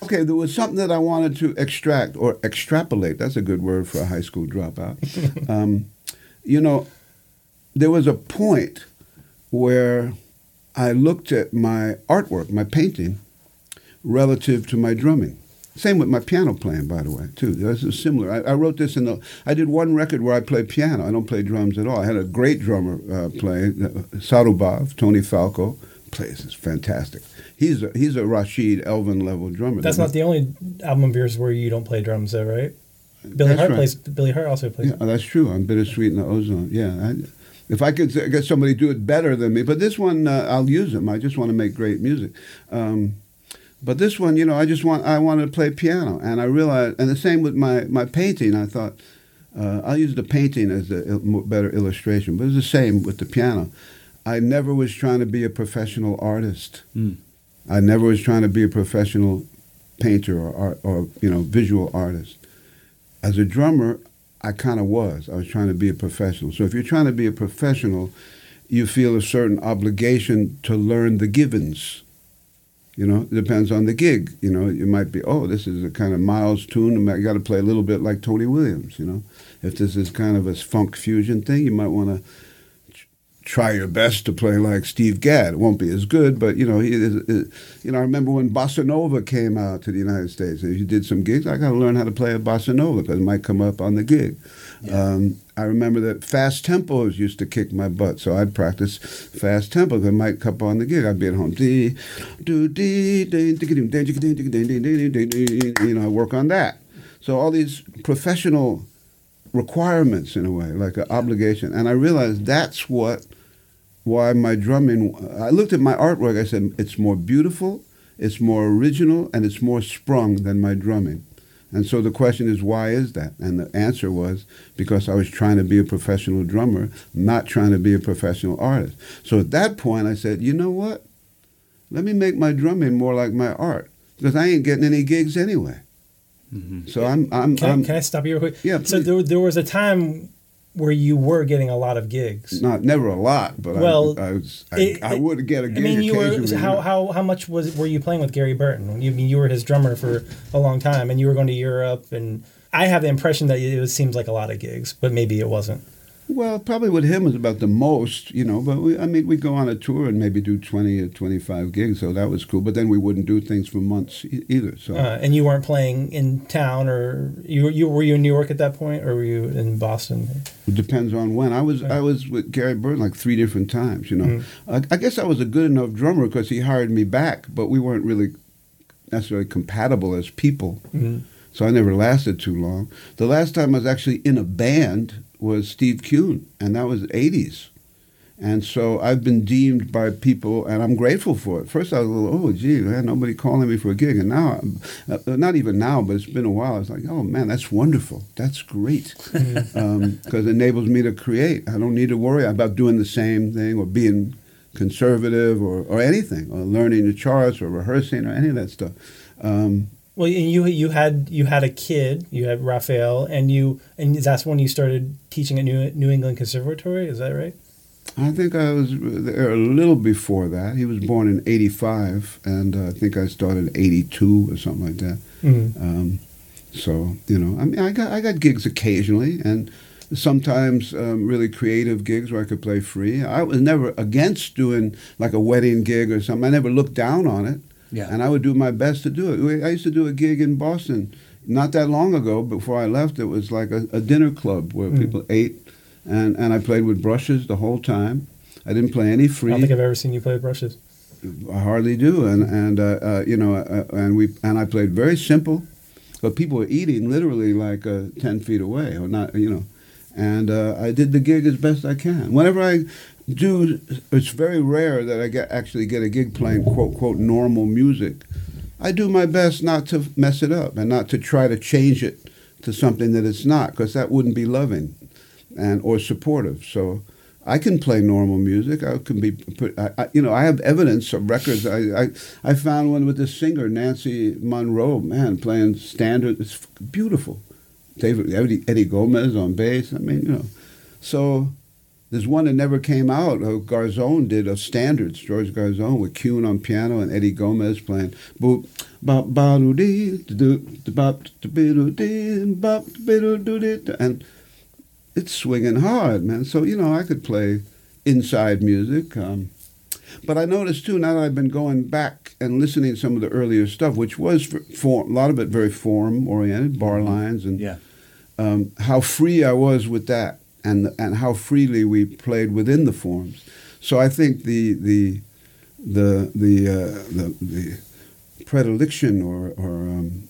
okay, there was something that I wanted to extract or extrapolate. That's a good word for a high school dropout. Um, you know, there was a point where I looked at my artwork, my painting, relative to my drumming. Same with my piano playing, by the way, too. This is similar. I, I, wrote this in the. I did one record where I played piano. I don't play drums at all. I had a great drummer uh, playing, uh, Sarubov, Tony Falco, plays. It's fantastic. He's a he's a Rashied Elvin level drummer. That's not the only album of yours where you don't play drums, though, right? Billy That's Hart right. plays. Billy Hart also plays. Yeah, that's true. On Bittersweet in the Ozone. Yeah. I, if I could get somebody to do it better than me, but this one uh, I'll use them. I just want to make great music. Um, but this one, you know, I just want I wanted to play piano, and I realized, and the same with my my painting. I thought uh, I'll use the painting as a better illustration, but it's the same with the piano. I never was trying to be a professional artist. Mm. I never was trying to be a professional painter or art, or you know visual artist. As a drummer, I kind of was. I was trying to be a professional. So if you're trying to be a professional, you feel a certain obligation to learn the givens. You know, it depends on the gig. You know, it might be, oh, this is a kind of Miles tune. I got to play a little bit like Tony Williams. You know, if this is kind of a funk fusion thing, you might want to try your best to play like Steve Gadd. It won't be as good, but you know, he, uh, you know, I remember when bossa nova came out to the United States. If you did some gigs, I got to learn how to play a bossa nova because it might come up on the gig. Yeah. Um, I remember that fast tempos used to kick my butt, so I'd practice fast tempos. It might come on the gig. I'd be at home, dee, do dee, you know, I work on that. So all these professional requirements in a way, like an obligation, and I realized that's what why my drumming. I looked at my artwork. I said it's more beautiful, it's more original, and it's more sprung than my drumming. And so the question is, why is that? And the answer was because I was trying to be a professional drummer, not trying to be a professional artist. So at that point, I said, you know what? Let me make my drumming more like my art because I ain't getting any gigs anyway. Mm-hmm. So I'm, I'm, Can, I, I'm can I stop you real quick? Yeah, So there, there was a time where you were getting a lot of gigs. not never a lot, but Well, I, I, was, I, it- I would get a gig I mean, you were how, how how much was were you playing with Gary Burton? You I mean you were his drummer for a long time, and you were going to Europe, and I have the impression that it seems like a lot of gigs, but maybe it wasn't. Well, probably with him was about the most, you know. But we, I mean, we'd go on a tour and maybe do twenty or twenty-five gigs, so that was cool. But then we wouldn't do things for months e- either. So Uh, and you weren't playing in town, or you you were you in New York at that point, or were you in Boston? it depends on when. I was I was with Gary Burton like three different times. You know, I, I guess I was a good enough drummer because he hired me back, but we weren't really necessarily compatible as people. Mhm. So I never lasted too long. The last time I was actually in a band was Steve Kuhn, and that was 80s. And so I've been deemed by people, and I'm grateful for it. First, I was a little, oh, gee, man, nobody calling me for a gig. And now, uh, not even now, but it's been a while. I was like, oh, man, that's wonderful. That's great. Because it enables me to create. I don't need to worry about doing the same thing or being conservative or, or anything, or learning the charts or rehearsing or any of that stuff. Um, Well, and you you had you had a kid, you had Raphael, and you and that's when you started teaching at New New England Conservatory. Is that right? I think I was there a little before that. He was born in '85, and uh, I think I started '82 or something like that. Mm-hmm. Um, so you know, I mean, I got I got gigs occasionally, and sometimes um, really creative gigs where I could play free. I was never against doing like a wedding gig or something. I never looked down on it, Yeah. and I would do my best to do it. I used to do a gig in Boston not that long ago. Before I left, it was like a, a dinner club where Mm. people ate, and and I played with brushes the whole time. I didn't play any free. I don't think I've ever seen you play with brushes. I hardly do, and and uh, uh, you know, uh, and we and I played very simple, but people were eating literally like uh, ten feet away, or not, you know, and uh, I did the gig as best I can. Whenever I do, it's very rare that I get actually get a gig playing quote quote normal music. I do my best not to mess it up and not to try to change it to something that it's not, because that wouldn't be loving and or supportive. So I can play normal music. I can be, put, I, I, you know, I have evidence of records. I, I, I found one with this singer Nancy Monroe, man, playing standard. It's beautiful. David Eddie, Eddie Gomez on bass. I mean, you know, so there's one that never came out. Uh, Garzone did a standards, George Garzone with Kuhn on piano and Eddie Gomez playing. Boop, bop, ba, do, dee, do, bop, do, dee, bop, do, dee, and it's swinging hard, man. So you know, I could play inside music. Um, but I noticed too now that I've been going back and listening to some of the earlier stuff, which was for, a lot of it very form oriented, bar mm-hmm. lines, and yeah. um, how free I was with that, and and how freely we played within the forms. So I think the the the the uh, the, the predilection or or um,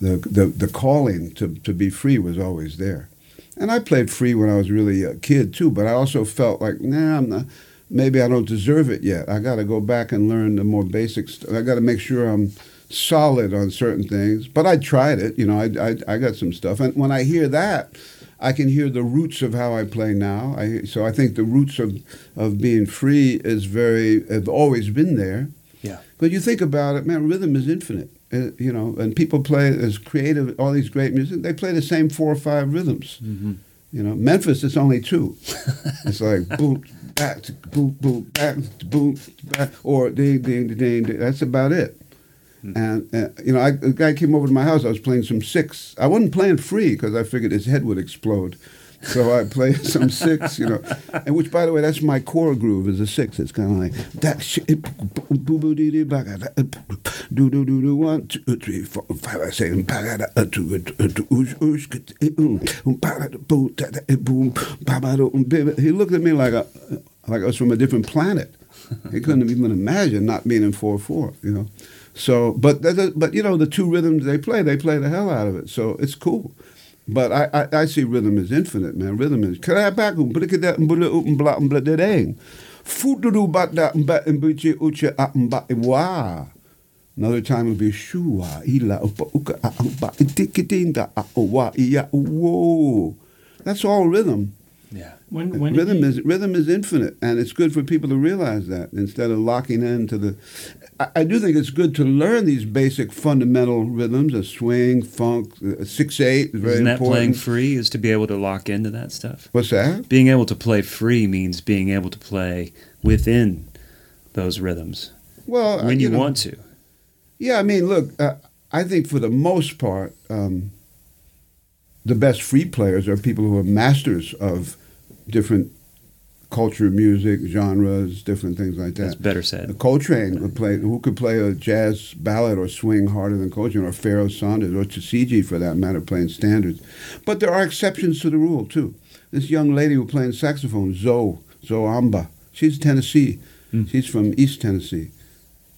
the, the the calling to to be free was always there. And I played free when I was really a kid too, but I also felt like, nah, I'm not, maybe I don't deserve it yet. I got to go back and learn the more basics. I got to make sure I'm solid on certain things. But I tried it, you know. I, I, I got some stuff, and when I hear that, I can hear the roots of how I play now. I, so I think the roots of of being free is very have always been there. Yeah. But you think about it, man. Rhythm is infinite. Uh, you know, and people play as creative, all these great music. They play the same four or five rhythms. Mm-hmm. You know, Memphis it's only two. it's like boom, back, boom, boom, back, boom, back, or ding, ding, ding, ding. That's about it. Mm-hmm. And uh, you know, I, a guy came over to my house. I was playing some six. I wasn't playing free because I figured his head would explode. So I play some six, you know, and which, by the way, that's my core groove is a six. It's kind of like that shit. Boo boo dee dee do do do do one two three four five I oosh oosh boom boom. He looked at me like a like I was from a different planet. He couldn't even imagine not being in four four, you know. So, but but you know the two rhythms they play, they play the hell out of it. So it's cool. But I, I, I see rhythm as infinite, man. Rhythm is karabakum, brikada mbula umbla umbla dedeng. Fududu bata mba mbuchi uche amba wa. Another time it'll be shua ila upa uka amba ah, tikitinda ah, oh, wa iya oh, whoa. That's all rhythm. Yeah. When, uh, when rhythm is rhythm is infinite, and it's good for people to realize that instead of locking into the. I, do think it's good to learn these basic fundamental rhythms, of swing, funk, six eight is very Isn't that important. playing free is to be able to lock into that stuff? What's that? Being able to play free means being able to play within those rhythms. Well, when you, you know, want to. Yeah, I mean, look, uh, I think for the most part, um, the best free players are people who are masters of different culture, music, genres, different things like that. That's better said. Coltrane would play. Who could play a jazz ballad or swing harder than Coltrane, or Pharoah Sanders, or Tisziji for that matter, playing standards. But there are exceptions to the rule too. This young lady who playing saxophone, Zoh Zoh Amba, she's Tennessee. Mm. She's from East Tennessee.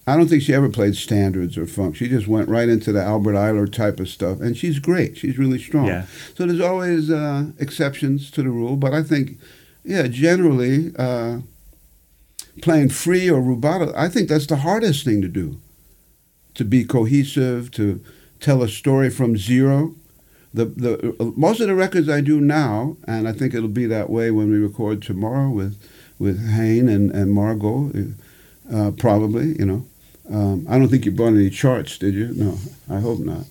I don't think she ever played standards or funk. She just went right into the Albert Ayler type of stuff, and she's great. She's really strong. Yeah. So there's always uh, exceptions to the rule, but I think, yeah, generally, uh, playing free or rubato, I think that's the hardest thing to do. To be cohesive, to tell a story from zero. The the most of the records I do now, and I think it'll be that way when we record tomorrow with with Hayne and and Margot, uh, probably, you know. Um, I don't think you brought any charts, did you? No, I hope not.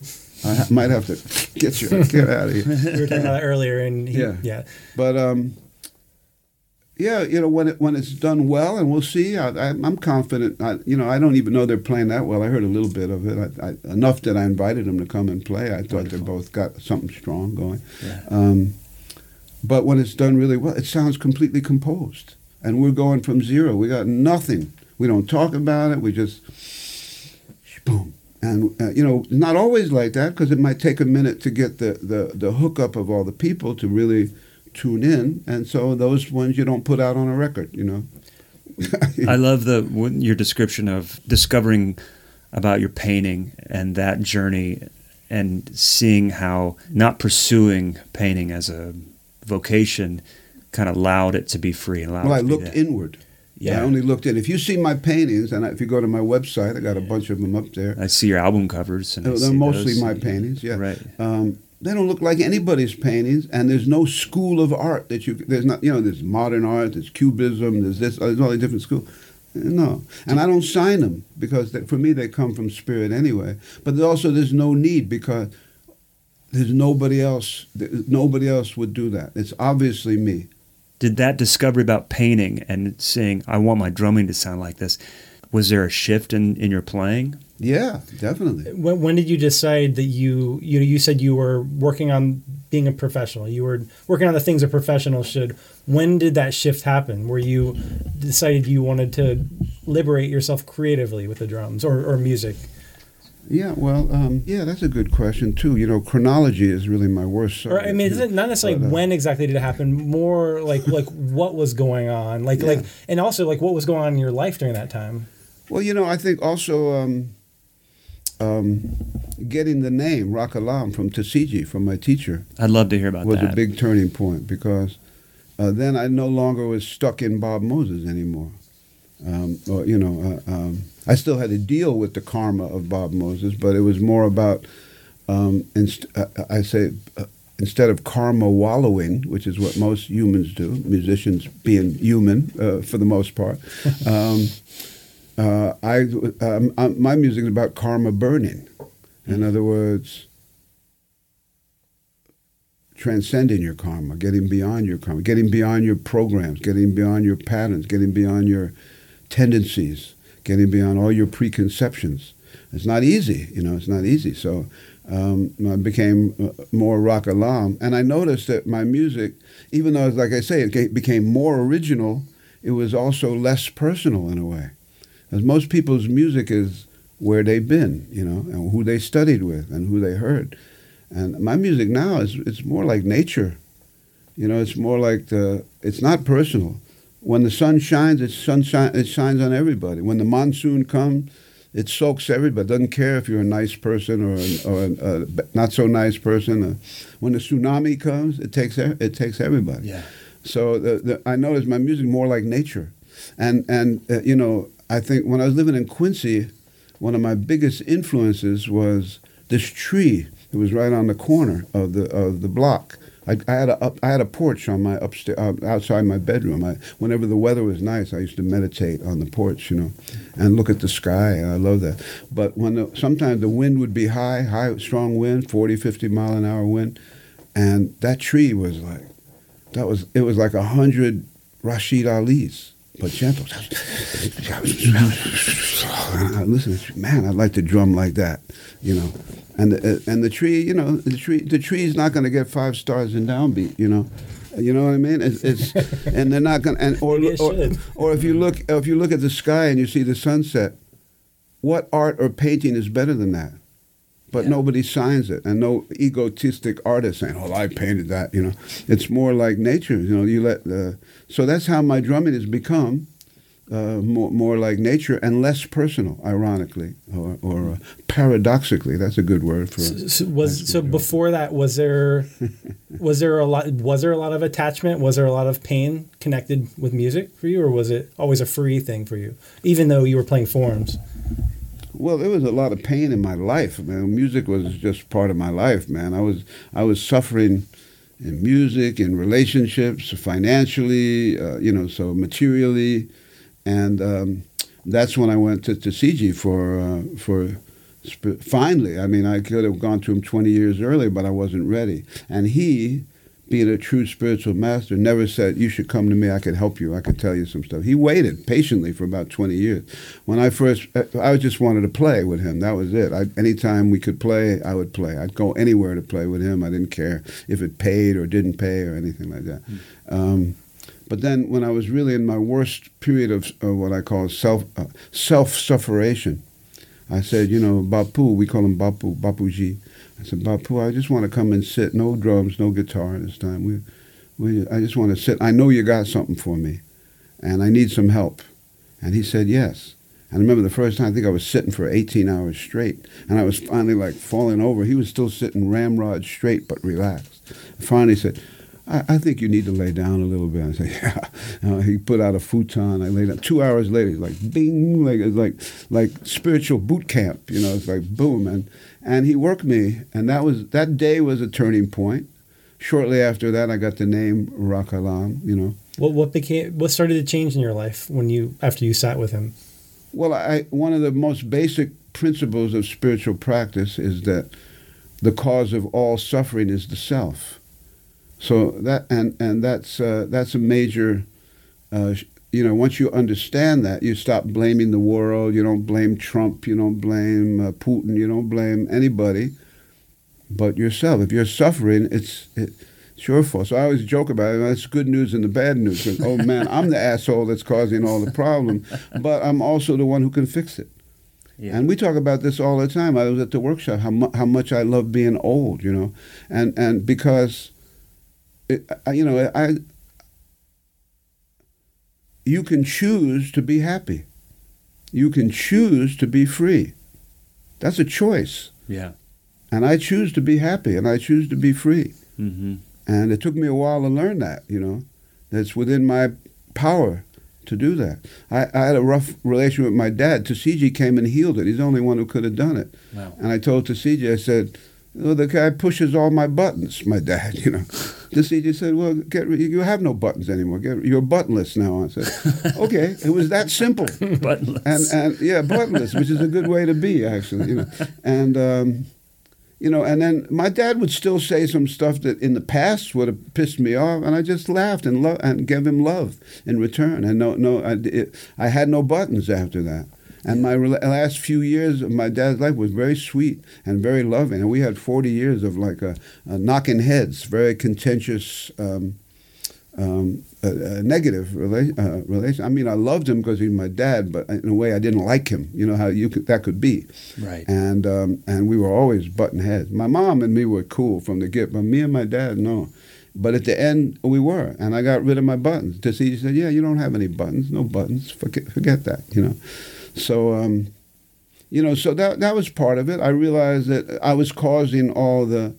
I ha- might have to get you get out of here. we were talking about that earlier, and he, yeah, yeah. But um, yeah, you know when it when it's done well, and we'll see. I, am confident. I, you know, I don't even know they're playing that well. I heard a little bit of it. I, I, enough that I invited them to come and play. I thought Wonderful. they both got something strong going. Yeah. Um, but when it's done really well, it sounds completely composed, and we're going from zero. We got nothing we don't talk about it. We just boom. And uh, you know, not always like that because it might take a minute to get the, the the hookup of all the people to really tune in, and so those ones you don't put out on a record. You know. I love the your description of discovering about your painting and that journey, and seeing how not pursuing painting as a vocation kind of allowed it to be free and allowed. Well, I looked inward. Yeah. I only looked in. If you see my paintings, and if you go to my website, I got a bunch of them up there. I see your album covers. And They're mostly those. my paintings. Yeah. Right. Um, they don't look like anybody's paintings, and there's no school of art that you. There's not. You know, there's modern art. There's cubism. There's this. There's all these different schools. No, and I don't sign them because they, for me they come from spirit anyway. But also there's no need because there's nobody else. Nobody else would do that. It's obviously me. Did that discovery about painting and saying, I want my drumming to sound like this, was there a shift in, in your playing? Yeah, definitely. When, when did you decide that you, you know, you said you were working on being a professional? You were working on the things a professional should. When did that shift happen? Where you decided you wanted to liberate yourself creatively with the drums or, or music? Yeah, well, um, yeah, that's a good question too. You know, chronology is really my worst. Or I mean, it's not necessarily But, uh, when exactly did it happen. More like like what was going on, like Yeah. like, and also like what was going on in your life during that time. Well, you know, I think also um, um, getting the name Ra Kalam from Tisziji, from my teacher, I'd love to hear about was that. Was a big turning point because uh, then I no longer was stuck in Bob Moses anymore. Um, or, you know, uh, um, I still had to deal with the karma of Bob Moses, but it was more about, um, inst- uh, I say, uh, instead of karma wallowing, which is what most humans do, musicians being human uh, for the most part, um, uh, I, um, uh, my music is about karma burning. In other words, transcending your karma, getting beyond your karma, getting beyond your programs, getting beyond your patterns, getting beyond your tendencies, getting beyond all your preconceptions. It's not easy, you know, it's not easy. So um, I became uh, more Ra Kalam. And I noticed that my music, even though, like I say, it became more original, it was also less personal in a way. Because most people's music is where they've been, you know, and who they studied with and who they heard. And my music now is it's more like nature. You know, it's more like the it's not personal. When the sun shines, it's sunshine it shines on everybody. When the monsoon comes, it soaks everybody. Doesn't care if you're a nice person or an, or a, a not so nice person. Uh, when the tsunami comes, it takes it takes everybody. Yeah. So the, the, I notice my music more like nature, and and uh, you know I think when I was living in Quincy, one of my biggest influences was this tree. It was right on the corner of the of the block. I, I had a up, I had a porch on my upstairs uh, outside my bedroom. I, whenever the weather was nice, I used to meditate on the porch, you know, and look at the sky. I love that. But when the, sometimes the wind would be high, high strong wind, 40, 50 mile an hour wind, and that tree was like that was it was like a hundred Rashied Ali's, but gentle. I listen, man, I'd like to drum like that, you know. And the, and the tree, you know, the tree the tree's not going to get five stars in downbeat, you know. You know what I mean? It's, it's and they're not going and or, or or if you look if you look at the sky and you see the sunset, what art or painting is better than that? But Yeah. nobody signs it, and no egotistic artist saying, "Oh, I painted that." You know, it's more like nature. You know, you let the. So that's how my drumming has become, uh, more more like nature and less personal. Ironically, or or uh, paradoxically, that's a good word for. So, so was so before that was there was there a lot was there a lot of attachment was there a lot of pain connected with music for you or was it always a free thing for you even though you were playing forms Well, there was a lot of pain in my life. Man, music was just part of my life, man. I was I was suffering in music, in relationships, financially, uh, you know, so materially, and um, that's when I went to Tisziji for uh, for. sp- Finally, I mean, I could have gone to him 20 years earlier, but I wasn't ready. And he, being a true spiritual master, never said, You should come to me, I could help you, I could tell you some stuff. He waited patiently for about 20 years. When I first, I just wanted to play with him. That was it. I, anytime we could play, I would play. I'd go anywhere to play with him. I didn't care if it paid or didn't pay or anything like that. Um, but then when I was really in my worst period of, of what I call self uh, self sufferation, I said, you know, Bapu, we call him Bapu, Bapuji. I said, Bapu, I just want to come and sit. No drums, no guitar this time. We, we, I just want to sit. I know you got something for me, and I need some help. And he said, yes. And I remember the first time, I think I was sitting for 18 hours straight, and I was finally like falling over. He was still sitting ramrod straight, but relaxed. Finally said, I, I think you need to lay down a little bit. I say, yeah. Uh, he put out a futon. I lay down. Two hours later, he's like, bing, like like like spiritual boot camp. You know, it's like boom, and and he worked me, and that was that day was a turning point. Shortly after that, I got the name Ra Kalam. You know. What what became what started to change in your life when you after you sat with him? Well, I one of the most basic principles of spiritual practice is that the cause of all suffering is the self. So that and and that's uh, that's a major. Uh, you know, once you understand that, you stop blaming the world. You don't blame Trump. You don't blame uh, Putin. You don't blame anybody, but yourself. If you're suffering, it's it, it's your fault. So I always joke about it. That's good news and the bad news. oh man, I'm the asshole that's causing all the problem, but I'm also the one who can fix it. Yeah. And we talk about this all the time. I was at the workshop how mu- how much I love being old, you know, and and because, you know, I you can choose to be happy, you can choose to be free. That's a choice. Yeah. And I choose to be happy, and I choose to be free. Mm-hmm. And it took me a while to learn that, you know, that's within my power to do that. I, I, had a rough relation with my dad. Tisziji came and healed it. He's the only one who could have done it. Wow. And I told Tisziji, I said, well, the guy pushes all my buttons, my dad, you know. The Tisziji said, well, get, you have no buttons anymore. Get, you're buttonless now. I said, okay. It was that simple. buttonless. And, and yeah, buttonless, which is a good way to be, actually, you know. And, um, you know, and then my dad would still say some stuff that in the past would have pissed me off, and I just laughed and lo- and gave him love in return. And no, no, I, it, I had no buttons after that. And my re- last few years of my dad's life was very sweet and very loving. And we had 40 years of like a, a knocking heads, very contentious um, um, a, a negative rela- uh, relation. I mean, I loved him because he's my dad, but in a way, I didn't like him. You know how you could, that could be. Right. And um, and we were always button heads. My mom and me were cool from the get, but me and my dad, no. But at the end, we were, and I got rid of my buttons. Tisziji said, "Yeah, you don't have any buttons. No buttons. Forget, forget that." You know. So, um, you know, so that that was part of it. I realized that I was causing all the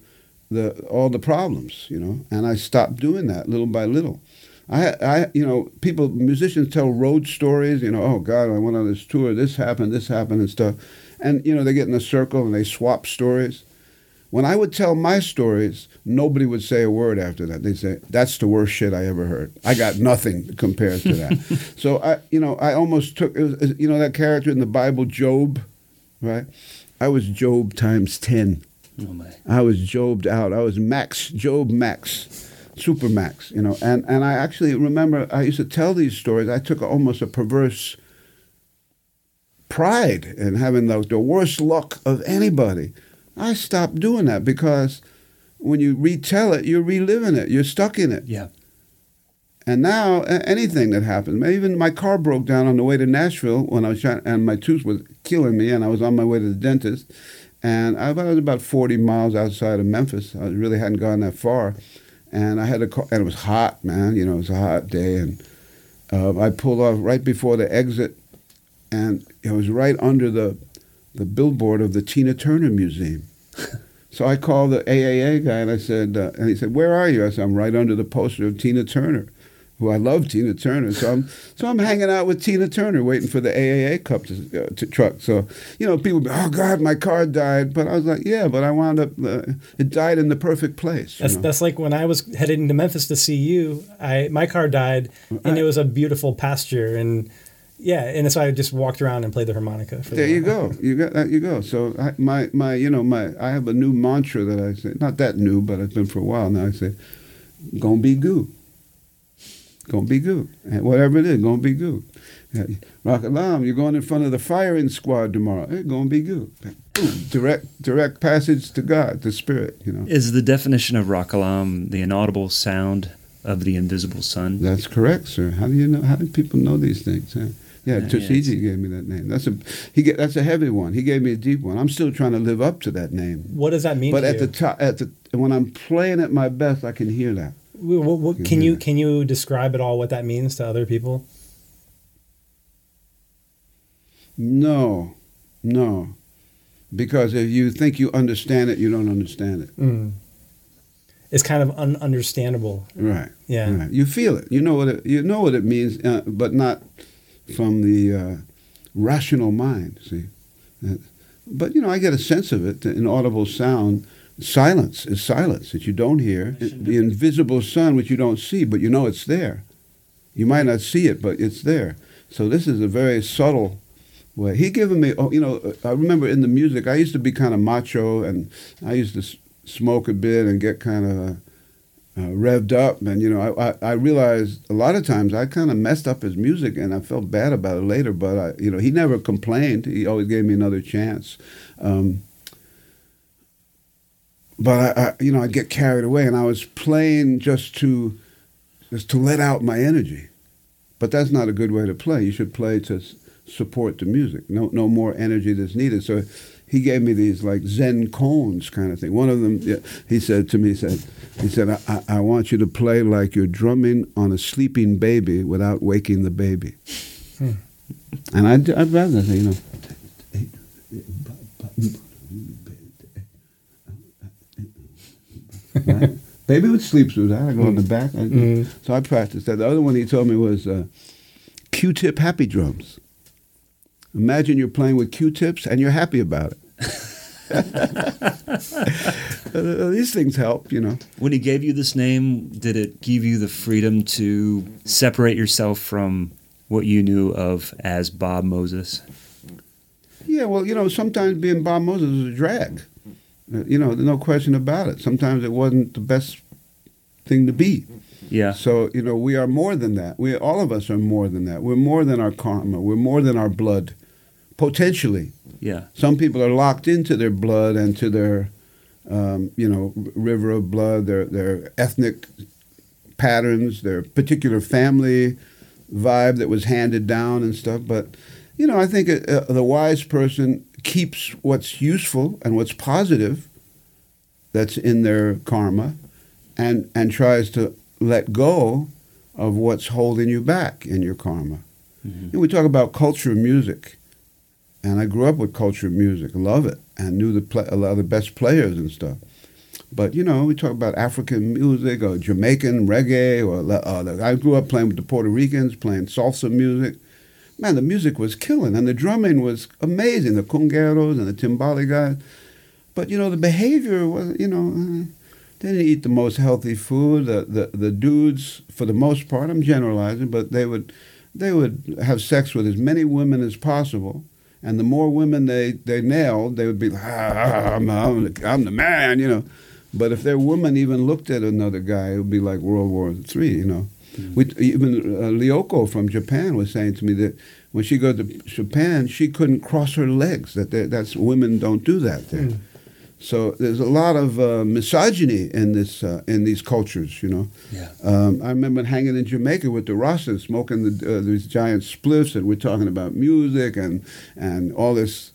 the all the problems, you know, and I stopped doing that little by little. I, I, you know, people, musicians tell road stories. You know, oh God, I went on this tour. This happened. This happened, and stuff. And you know, they get in a circle and they swap stories. When I would tell my stories, nobody would say a word after that. They'd say, "That's the worst shit I ever heard. I got nothing compared to that." so I, you know, I almost took, it was, you know, that character in the Bible, Job, right? I was Job times ten. Oh my. I was Jobed out. I was Max, Job Max, Super Max, you know. And, and I actually remember I used to tell these stories. I took almost a perverse pride in having the, the worst luck of anybody. I stopped doing that because when you retell it, you're reliving it. You're stuck in it. Yeah. And now anything that happens, even my car broke down on the way to Nashville when I was trying, and my tooth was killing me, and I was on my way to the dentist and I was about 40 miles outside of Memphis. I really hadn't gone that far. And I had a car, and it was hot, man. You know, it was a hot day. And uh, I pulled off right before the exit, and it was right under the, the billboard of the Tina Turner Museum. so I called the AAA guy, and I said, uh, and he said, Where are you? I said, I'm right under the poster of Tina Turner who I love Tina Turner. So I'm so I'm hanging out with Tina Turner, waiting for the AAA Cup to, uh, to truck. So you know, people, be, oh God, my car died, but I was like, yeah, but I wound up, uh, it died in the perfect place. That's know? that's like when I was heading to Memphis to see you. I my car died, and it was a beautiful pasture and. Yeah, and so I just walked around and played the harmonica. there you go. You got that. You go. So I, my my you know my I have a new mantra that I say. Not that new, but it's been for a while now. I say, "Gonna be good." gonna be good. And eh, whatever it is, gonna be good. Ra Kalam, you're going in front of the firing squad tomorrow. It's gonna be good. Boom, direct direct passage to God, the Spirit. You know. Is the definition of Ra Kalam the inaudible sound of the invisible sun? That's correct, sir. How do you know? How do people know these things? Huh? Yeah, yeah Tisziji gave me that name. That's a he. Get, that's a heavy one. He gave me a deep one. I'm still trying to live up to that name. What does that mean? But at you? the top, at the when I'm playing at my best, I can hear that. What, what, can you can you describe at all what that means to other people? No, no, because if you think you understand it, you don't understand it. Mm. is kind of ununderstandable. Right. Yeah. Right. You feel it. You know what it. You know what it means, uh, but not from the uh, rational mind. See, Uh, but you know, I get a sense of it. An audible sound. Silence is silence that you don't hear. The invisible sun, which you don't see, but you know it's there. You might not see it, but it's there. So this is a very subtle way. He given me, oh, you know, I remember in the music, I used to be kind of macho, and I used to smoke a bit and get kind of uh, revved up, and you know, I, I, I realized a lot of times I kind of messed up his music, and I felt bad about it later. But I, you know, he never complained. He always gave me another chance. Um, but I, I, you know, I get carried away, and I was playing just to, just to let out my energy. But that's not a good way to play. You should play to support the music. No, no more energy that's needed. So, he gave me these like Zen koans kind of thing. One of them, he said to me, he said, he said, I, I I want you to play like you're drumming on a sleeping baby without waking the baby. And I'd, I'd rather say, you know, Right? Baby would sleep through that. I go in the back. I, Mhm. So I practiced that. The other one he told me was uh, Q-tip happy drums. Imagine you're playing with Q-tips and you're happy about it. These things help, you know. When he gave you this name, did it give you the freedom to separate yourself from what you knew of as Bob Moses? Yeah, well, you know, sometimes being Bob Moses is a drag. Uh, you know, no question about it. Sometimes it wasn't the best thing to be. Yeah. So, you know, we are more than that. We all of us are more than that. We're more than our karma. We're more than our blood. Potentially. Yeah. Some people are locked into their blood and to their, um, you know, river of blood, their their ethnic patterns, their particular family vibe that was handed down and stuff. But, you know, I think uh, uh, the wise person keeps what's useful and what's positive that's in their karma, and and tries to let go of what's holding you back in your karma. And we talk about culture music, and I grew up with culture of music, love it, and knew the play, a lot of the best players and stuff. But you know, we talk about African music or Jamaican reggae, or uh, I grew up playing with the Puerto Ricans, playing salsa music. Man, the music was killing, and the drumming was amazing. The congueros and the timbali guys. But you know, the behavior was, you know, uh, they didn't eat the most healthy food. The, the the dudes, for the most part, I'm generalizing, but they would they would have sex with as many women as possible. And the more women they, they nailed, they would be like, ah, I'm, I'm, the, I'm the man, you know. But if their woman even looked at another guy, it would be like World War Three, you know. We, even uh, Lyoko from Japan was saying to me that when she goes to Japan, she couldn't cross her legs. That that's women don't do that there. So there's a lot of uh, misogyny in this uh, in these cultures, you know. Yeah. Um, I remember hanging in Jamaica with the Rastas, smoking the, uh, these giant spliffs, and we're talking about music and and all this,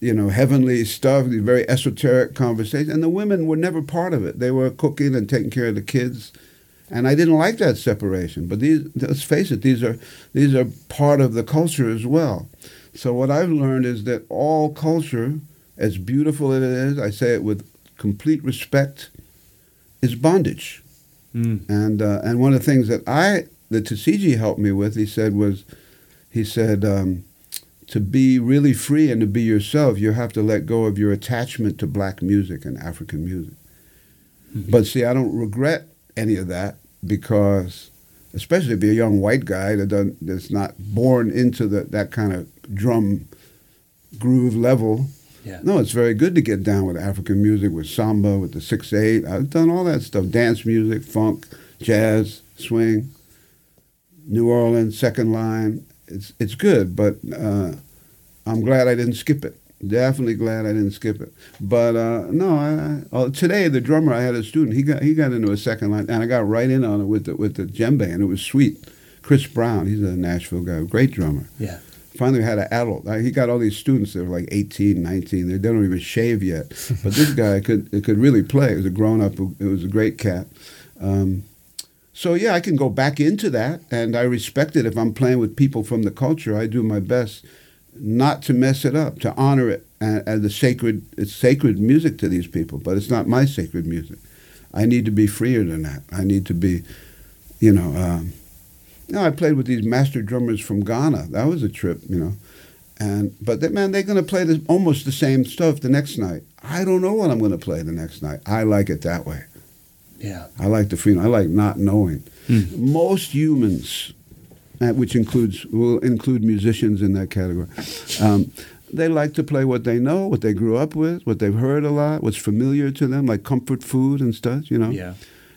you know, heavenly stuff, these very esoteric conversations. And the women were never part of it. They were cooking and taking care of the kids, and I didn't like that separation. But these, let's face it, these are these are part of the culture as well. So what I've learned is that all culture, as beautiful as it is, I say it with complete respect, is bondage. Mm. And uh, and one of the things that I that Tisziji helped me with, he said was, he said, um, to be really free and to be yourself, you have to let go of your attachment to black music and African music. But see, I don't regret any of that because, especially if you're a young white guy that doesn't, that's not born into the, that kind of drum groove level. Yeah. No, it's very good to get down with African music, with samba, with the six eight. I've done all that stuff: dance music, funk, jazz, swing. New Orleans, second line. It's it's good, but uh, I'm glad I didn't skip it. Definitely glad I didn't skip it. But uh, no, I, I, oh, today the drummer I had a student. He got he got into a second line, and I got right in on it with the with the djembe, and it was sweet. Chris Brown, he's a Nashville guy, great drummer Yeah. Finally had an adult. Uh, He got all these students that were like 18, 19. They don't even shave yet. But this guy could could really play. It was a grown up. It was a great cat. Um, so yeah, I can go back into that, and I respect it. If I'm playing with people from the culture, I do my best not to mess it up, to honor it as the sacred. It's sacred music to these people, but it's not my sacred music. I need to be freer than that. I need to be, you know. Um, you know, I played with these master drummers from Ghana. That was a trip, you know. And but they, man, they're going to play this, almost the same stuff the next night. I don't know what I'm going to play the next night. I like it that way. Yeah. I like the freedom. I like not knowing. Most humans, uh, which includes will include musicians in that category, um, they like to play what they know, what they grew up with, what they've heard a lot, what's familiar to them, like comfort food and stuff. You know. Yeah.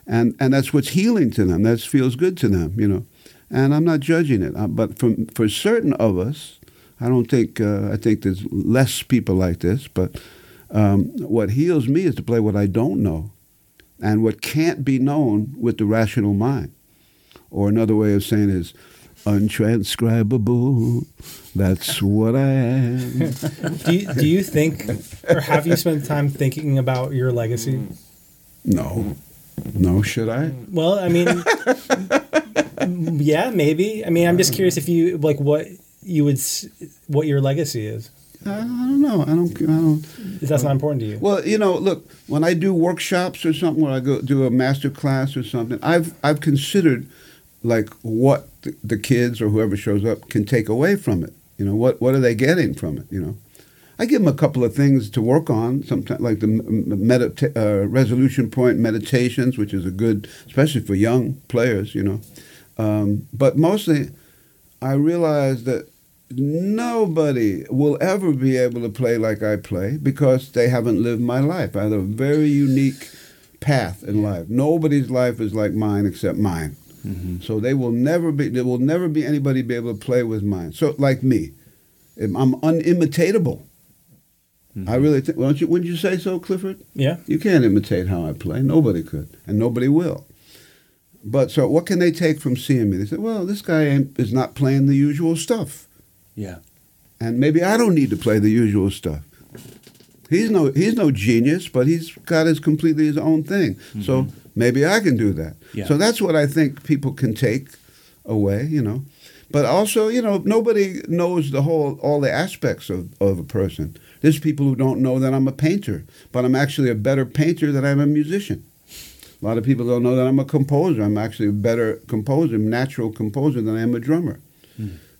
And and that's what's healing to them. That feels good to them. You know. And I'm not judging it, uh, but for for certain of us, I don't think uh, I think there's less people like this, but. Um, what heals me is to play what I don't know and what can't be known with the rational mind. Or another way of saying is untranscribable. That's what I am. do you, do you think, or have you spent time thinking about your legacy? No. No, should I? Well, I mean, yeah, maybe. I mean, I'm just curious if you like what you would, what your legacy is. I, I don't know. I don't. I don't. That's not important to you. Well, you know, look, when I do workshops or something, when I go do a master class or something, I've I've considered like what the, the kids or whoever shows up can take away from it. You know, what what are they getting from it? You know, I give them a couple of things to work on. Sometimes, like the medita- uh, resolution point meditations, which is a good, especially for young players. You know, um, but mostly, I realize that nobody will ever be able to play like I play because they haven't lived my life. I have a very unique path in life. Nobody's life is like mine except mine. So they will never be. There will never be anybody be able to play with mine. So like me, I'm unimitatable. I really think. Don't you? Wouldn't you say so, Clifford? yeah. You can't imitate how I play. Nobody could, and nobody will. But so, what can they take from seeing me? They say, "Well, this guy is not playing the usual stuff, Yeah. and maybe I don't need to play the usual stuff." He's no he's no genius, but he's got his completely his own thing. So mm-hmm. maybe I can do that. Yeah. So that's what I think people can take away, you know. But also, you know, nobody knows the whole all the aspects of, of a person. There's people who don't know that I'm a painter, but I'm actually a better painter than I'm a musician. A lot of people don't know that I'm a composer. I'm actually a better composer, natural composer than I am a drummer.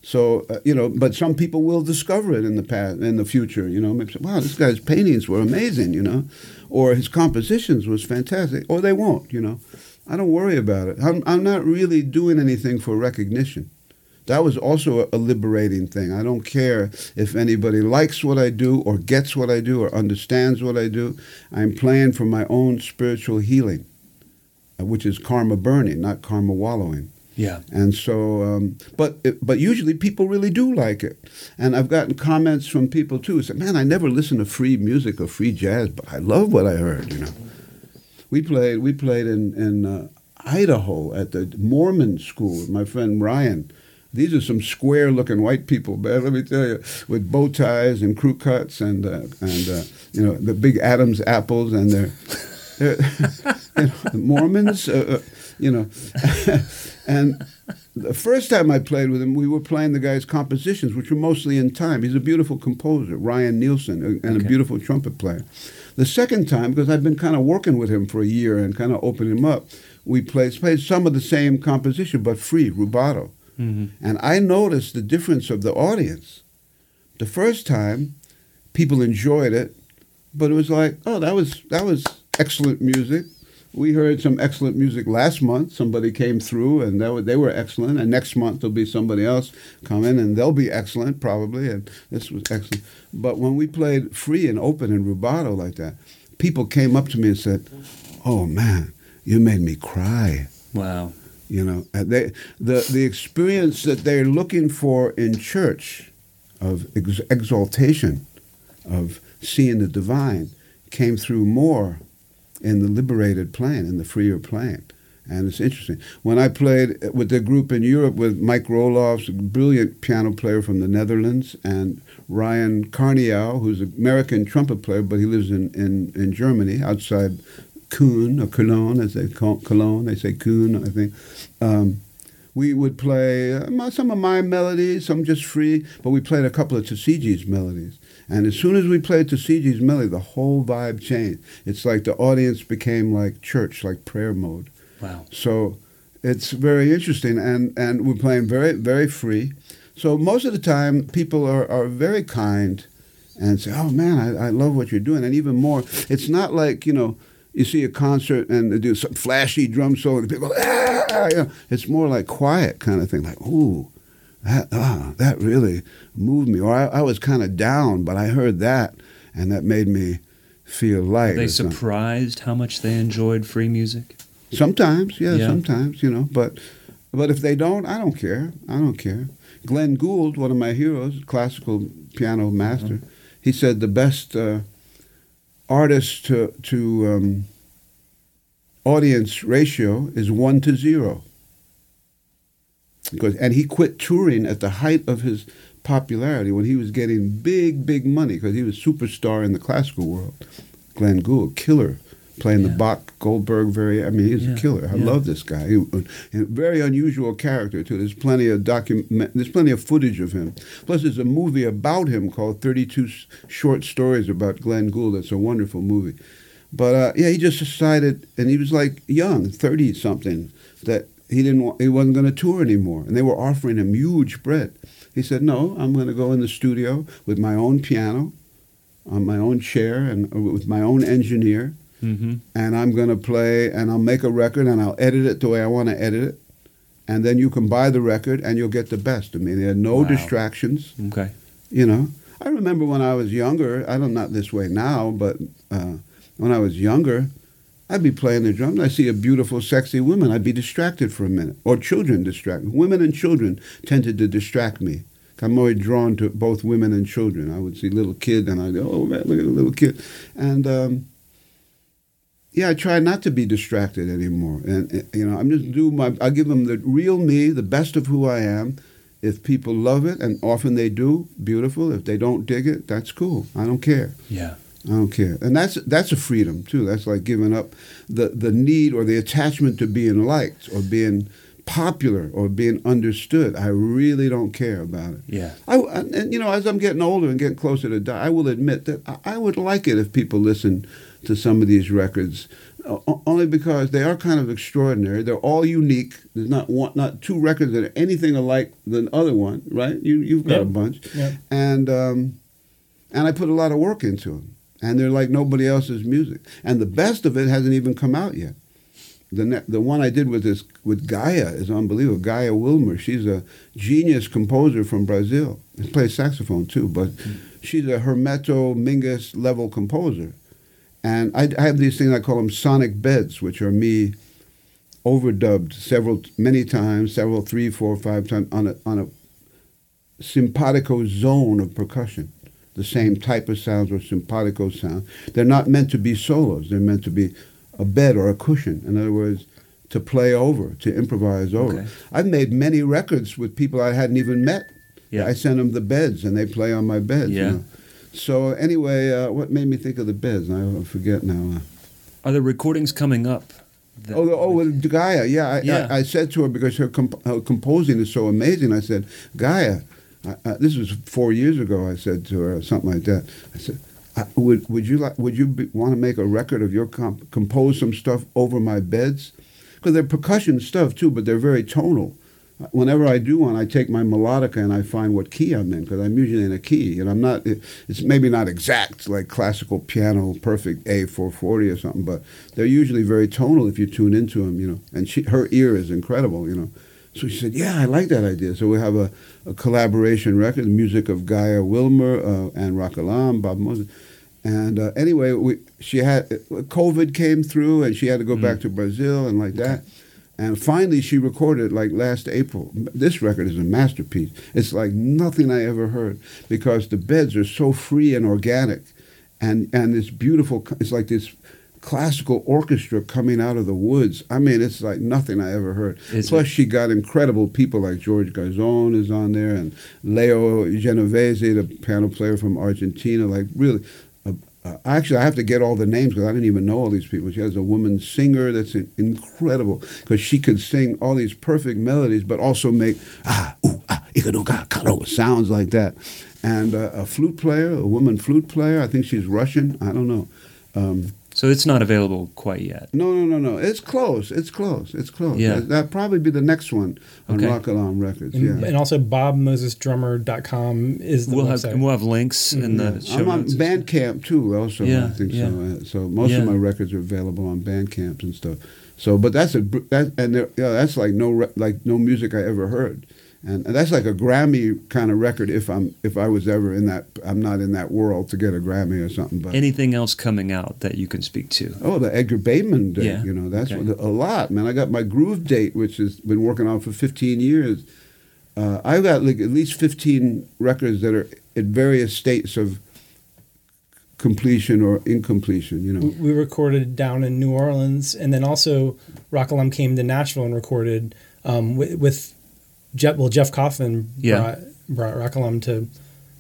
So uh, you know, but some people will discover it in the past, in the future. You know, maybe say, wow, this guy's paintings were amazing. You know, or his compositions was fantastic. Or they won't. You know, I don't worry about it. I'm I'm not really doing anything for recognition. That was also a, a liberating thing. I don't care if anybody likes what I do or gets what I do or understands what I do. I'm playing for my own spiritual healing, which is karma burning, not karma wallowing. Yeah. And so, um, but but usually people really do like it. And I've gotten comments from people too who say, "Man, I never listened to free music or free jazz, but I love what I heard." You know, we played we played in in uh, Idaho at the Mormon school with my friend Ryan. These are some square-looking white people, man. Let me tell you, with bow ties and crew cuts and uh, and uh, you know the big Adam's apples, and they're, they're you know, Mormons, uh, uh, you know. and the first time I played with him, we were playing the guy's compositions, which were mostly in time. He's a beautiful composer, Ryan Nielsen, uh, and a beautiful trumpet player. The second time, because I've been kind of working with him for a year and kind of opening him up, we played, played some of the same composition, but free, rubato. And I noticed the difference of the audience. The first time, people enjoyed it, but it was like, oh, that was that was excellent music. We heard some excellent music last month. Somebody came through, and that was, they were excellent. And next month there'll be somebody else coming, and they'll be excellent probably. And this was excellent. But when we played free and open and rubato like that, people came up to me and said, "Oh man, you made me cry." Wow. You know, they the the experience that they're looking for in church of ex- exaltation, of seeing the divine, came through more in the liberated plane, in the freer plane. And it's interesting. When I played with the group in Europe with Mike Roelofs, brilliant piano player from the Netherlands, and Ryan Carniaux, who's an American trumpet player, but he lives in, in, in Germany, outside Köln or Cologne, as they call Cologne. They say Köln, I think. Um, we would play uh, some of my melodies, some just free, but we played a couple of Tisziji's melodies. And as soon as we played Tisziji's melody, the whole vibe changed. It's like the audience became like church, like prayer mode. Wow. So it's very interesting, and, and we're playing very, very free. So most of the time, people are, are very kind and say, oh man, I, I love what you're doing. And even more, it's not like, you know, you see a concert and they do some flashy drum solo and people go, ah, you know, it's more like quiet kind of thing, like, ooh, that, ah, that really moved me. Or I, I was kind of down, but I heard that and that made me feel light. Are they surprised how much they enjoyed free music? Sometimes, yeah, Yeah. sometimes, you know, but but if they don't, I don't care. I don't care. Glenn Gould, one of my heroes, classical piano master, he said the best uh, artist to to um, audience ratio is one to zero. Because and he quit touring at the height of his popularity when he was getting big, big money because he was a superstar in the classical world. Glenn Gould, killer, playing the Bach Goldberg. Very, I mean, he's Yeah, a killer. I yeah. love this guy. He, a very unusual character too. There's plenty of document. There's plenty of footage of him. Plus, there's a movie about him called Thirty Two Short Stories about Glenn Gould. It's a wonderful movie. But uh, yeah, he just decided, and he was like young, 30 something, that he didn't. Want, he wasn't going to tour anymore, and they were offering him huge bread. He said, "No, I'm going to go in the studio with my own piano, on my own chair, and uh, with my own engineer." Mm-hmm. and I'm going to play and I'll make a record and I'll edit it the way I want to edit it. And then you can buy the record and you'll get the best. I mean, there are no Wow. distractions, Okay. you know. I remember when I was younger, I don't not this way now, but uh, when I was younger, I'd be playing the drums. I see a beautiful, sexy woman. I'd be distracted for a minute. Or children distract me. Women and children tended to distract me. I'm always drawn to both women and children. I would see little kid and I'd go, oh man, look at the little kid. And um, yeah, I try not to be distracted anymore. And, uh, you know, I'm just do my, I give them the real me, the best of who I am. If people love it, and often they do, beautiful. If they don't dig it, that's cool. I don't care. Yeah. I don't care. And that's that's a freedom too. That's like giving up the, the need or the attachment to being liked or being popular or being understood. I really don't care about it. Yeah. I, and, you know, as I'm getting older and getting closer to die, I will admit that I, I would like it if people listen to some of these records, uh, only because they are kind of extraordinary. They're all unique. There's not one, not two records that are anything alike than other one, right? You you've got Yep. a bunch, Yep. and um, and I put a lot of work into them, and they're like nobody else's music. And the best of it hasn't even come out yet. The ne- the one I did with this with Gaia is unbelievable. Gaia Wilmer, she's a genius composer from Brazil. She plays saxophone too, but mm. she's a Hermeto Mingus level composer. And I, I have these things I call them sonic beds, which are me overdubbed several many times, several three, four, five times on a on a simpatico zone of percussion. The same type of sounds or simpatico sound. They're not meant to be solos. They're meant to be a bed or a cushion. In other words, to play over, to improvise over. Okay. I've made many records with people I hadn't even met. Yeah. I send them the beds and they play on my beds. you Yeah. know. So anyway, uh, what made me think of the beds? I forget now. Are there recordings coming up? that- Oh, the- oh, with Gaia. Yeah, I, Yeah. I, I said to her because her, comp- her composing is so amazing. I said, Gaia, I, I, this was four years ago. I said to her something like that. I said, I, would would you like would you want to make a record of your comp- compose some stuff over my beds? Because they're percussion stuff too, but they're very tonal. Uh, whenever I do one, I take my melodica and I find what key I'm in because I'm usually in a key, and I'm not. it- It's maybe not exact like classical piano, perfect A 440 or something, but they're usually very tonal if you tune into them, you know. And she, her ear is incredible, you know. So she said, "Yeah, I like that idea." So we have a, a collaboration record, the music of Gaia Wilmer uh, and Ra Kalam, Bob Moses. And uh, anyway, we, she had COVID came through, and she had to go back to Brazil and like that. And finally, she recorded like last April. This record is a masterpiece. It's like nothing I ever heard because the beds are so free and organic, and and this beautiful. It's like this classical orchestra coming out of the woods. I mean, it's like nothing I ever heard. Is Plus, it? she got incredible people like George Garzone is on there, and Leo Genovese, the piano player from Argentina. Like really, a, uh, actually, I have to get all the names because I didn't even know all these people. She has a woman singer that's in- incredible because she could sing all these perfect melodies, but also make ah ooh ah ikaduka karo sounds like that. And uh, a flute player, a woman flute player. I think she's Russian. I don't know. Um, So it's not available quite yet. no, no, no, no. It's close. It's close. It's close. Yeah. That, that'll probably be the next one on Okay. Ra Kalam Records. And, yeah. and also BobMosesDrummer.com is the We'll have website. we'll have links in the show I'm on notes. Bandcamp too. Also, Yeah, I think yeah. so. Uh, so most Yeah. of my records are available on Bandcamp and stuff. So, but that's a that and there, yeah, that's like no re- like no music I ever heard, and, and that's like a Grammy kind of record. If I'm if I was ever in that, I'm not in that world to get a Grammy or something. But Anything else coming out that you can speak to? Oh, the Edgar Bateman date, Yeah, you know, that's okay. what, a lot, man. I got my groove date, which has been working on for 15 years. Uh, I've got like at least 15 records that are at various states of completion or incompletion, you know. we, we recorded down in New Orleans, and then also Ra Kalam came to Nashville and recorded um, with, with Jeff. Well, Jeff Coffin Yeah. brought brought Ra Kalam to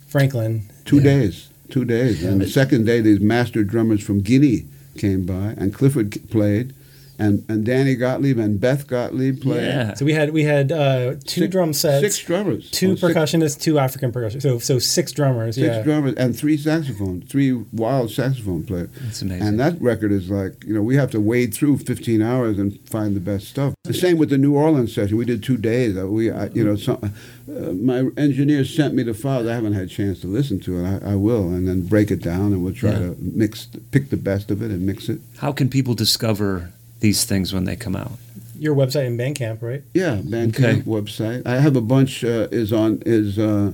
Franklin. Two Yeah. days, two days. And the second day, these master drummers from Guinea came by, and Clifford played, and, and Danny Gottlieb and Beth Gottlieb played. Yeah. So we had we had uh, two Six- drum sets, Six drummers. two Oh, six- percussionists, two African percussionists. So so six drummers. Six yeah. drummers and three saxophones, three wild saxophone players. That's amazing. And that record is like, you know, we have to wade through 15 hours and find the best stuff. The same with the New Orleans session. We did two days. Uh, We, I, you know, some, uh, my engineer sent me the files. I haven't had a chance to listen to it. I, I will, and then break it down, and we'll try Yeah. to mix, pick the best of it and mix it. How can people discover these things when they come out? Your website in Bandcamp, right? Yeah, Bandcamp Okay. website. I have a bunch uh, is on is uh,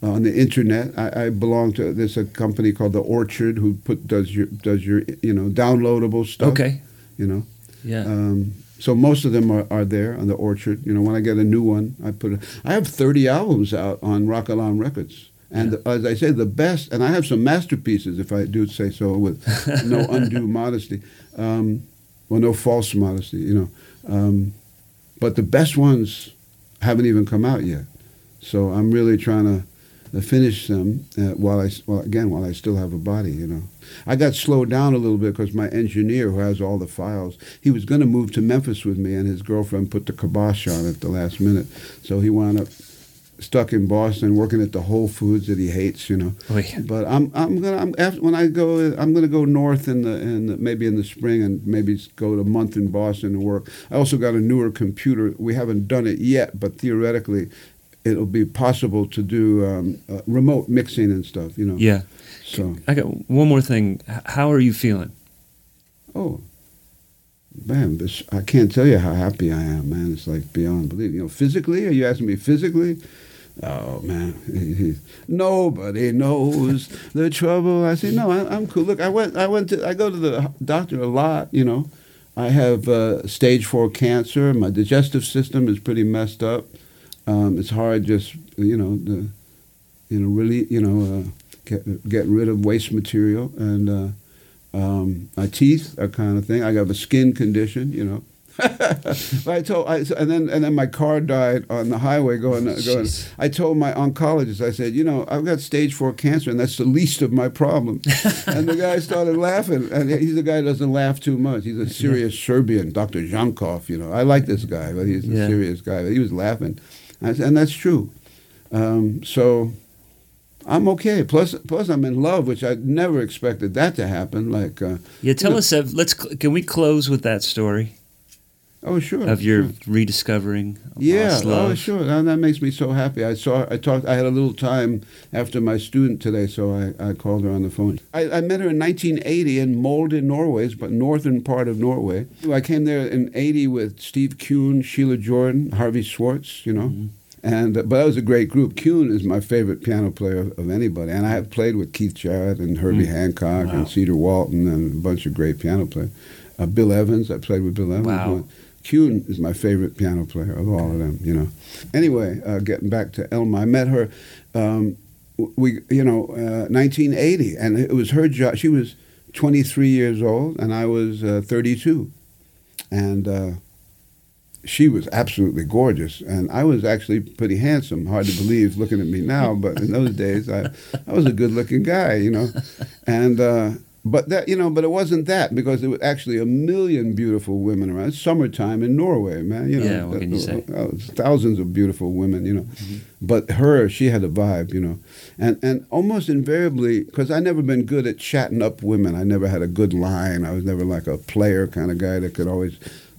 on the internet. I, I belong to there's a company called the Orchard who put does your does your you know downloadable stuff. Okay. You know. Yeah. Um, so most of them are, are there on the Orchard. You know, when I get a new one, I put it. I have 30 albums out on Ra Kalam Records. And as I say, the best, and I have some masterpieces, if I do say so, with no undue modesty, um, well, no false modesty, you know. Um, but the best ones haven't even come out yet. So I'm really trying to finish them uh, while I, well, again, while I still have a body, you know. I got slowed down a little bit because my engineer, who has all the files, he was going to move to Memphis with me, and his girlfriend put the kibosh on at the last minute. So he wound up stuck in Boston, working at the Whole Foods that he hates, you know. Oy. But I'm I'm gonna I'm after, when I go I'm gonna go north in the in the, maybe in the spring and maybe go to a month in Boston and work. I also got a newer computer. We haven't done it yet, but theoretically, it'll be possible to do um, uh, remote mixing and stuff. You know. yeah. So I got one more thing. How are you feeling? oh. Man, this, I can't tell you how happy I am, man. It's like beyond belief. You know, physically, are you asking me physically? Oh man, nobody knows the trouble. I say no, I, I'm cool. Look, I went, I went to, I go to the doctor a lot. You know, I have uh, stage four cancer. My digestive system is pretty messed up. Um, it's hard, just you know, you know, really, you know, uh, get, getting rid of waste material and. Uh, um, my teeth are kind of thing. I have a skin condition, you know. I told, I, and then and then my car died on the highway going. going I told my oncologist, I said, you know, I've got stage four cancer, and that's the least of my problems. and the guy started laughing, and he's a guy who doesn't laugh too much. He's a serious Serbian, Dr. Jankov. You know, I like this guy, but he's a Yeah. serious guy. But he was laughing, I said, and that's true. Um, so I'm okay. Plus, plus I'm in love, which I never expected that to happen. Like, uh, Yeah, tell know- us. Uh, let's. Can we close with that story oh sure, of your sure. rediscovering yeah, oh sure, that, that makes me so happy. I saw, I talked, I had a little time after my student today, so I, I called her on the phone. I, I met her in 1980 in Molde, Norway, but northern part of Norway. I came there in '80 with Steve Kuhn, Sheila Jordan, Harvie Swartz, you know. And uh, but that was a great group. Kuhn is my favorite piano player of, anybody, and I have played with Keith Jarrett and Herbie Hancock Wow. and Cedar Walton and a bunch of great piano players. Uh, Bill Evans, I played with Bill Evans. Wow. Kuhn is my favorite piano player of all of them, you know. Anyway, uh, getting back to Elma, I met her, um, we, you know, uh, 1980, and it was her job. She was 23 years old, and I was uh, 32, and uh, she was absolutely gorgeous, and I was actually pretty handsome. Hard to believe looking at me now, but in those days, I, I was a good-looking guy, you know. And uh, but that you know, but it wasn't that because there were actually a million beautiful women around. It's summertime in Norway, man. You know, Yeah, what can you say? uh, thousands of beautiful women, you know. Mm-hmm. But her, she had a vibe, you know, and and almost invariably, because I never been good at chatting up women. I never had a good line. I was never like a player kind of guy that could always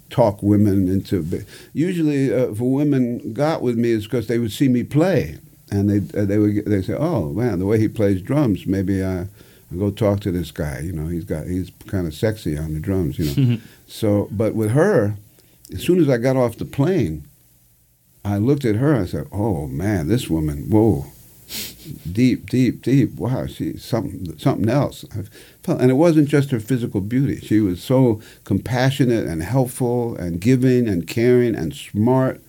talk women into. Usually, uh, if a women got with me, is because they would see me play, and they uh, they would they say, "Oh man, the way he plays drums, maybe I." Go talk to this guy. You know, he's got he's kind of sexy on the drums. You know, so but with her, as soon as I got off the plane, I looked at her. I said, "Oh man, this woman, whoa, deep, deep, deep. Wow, she's something, something else." I felt, and it wasn't just her physical beauty. She was so compassionate and helpful and giving and caring and smart.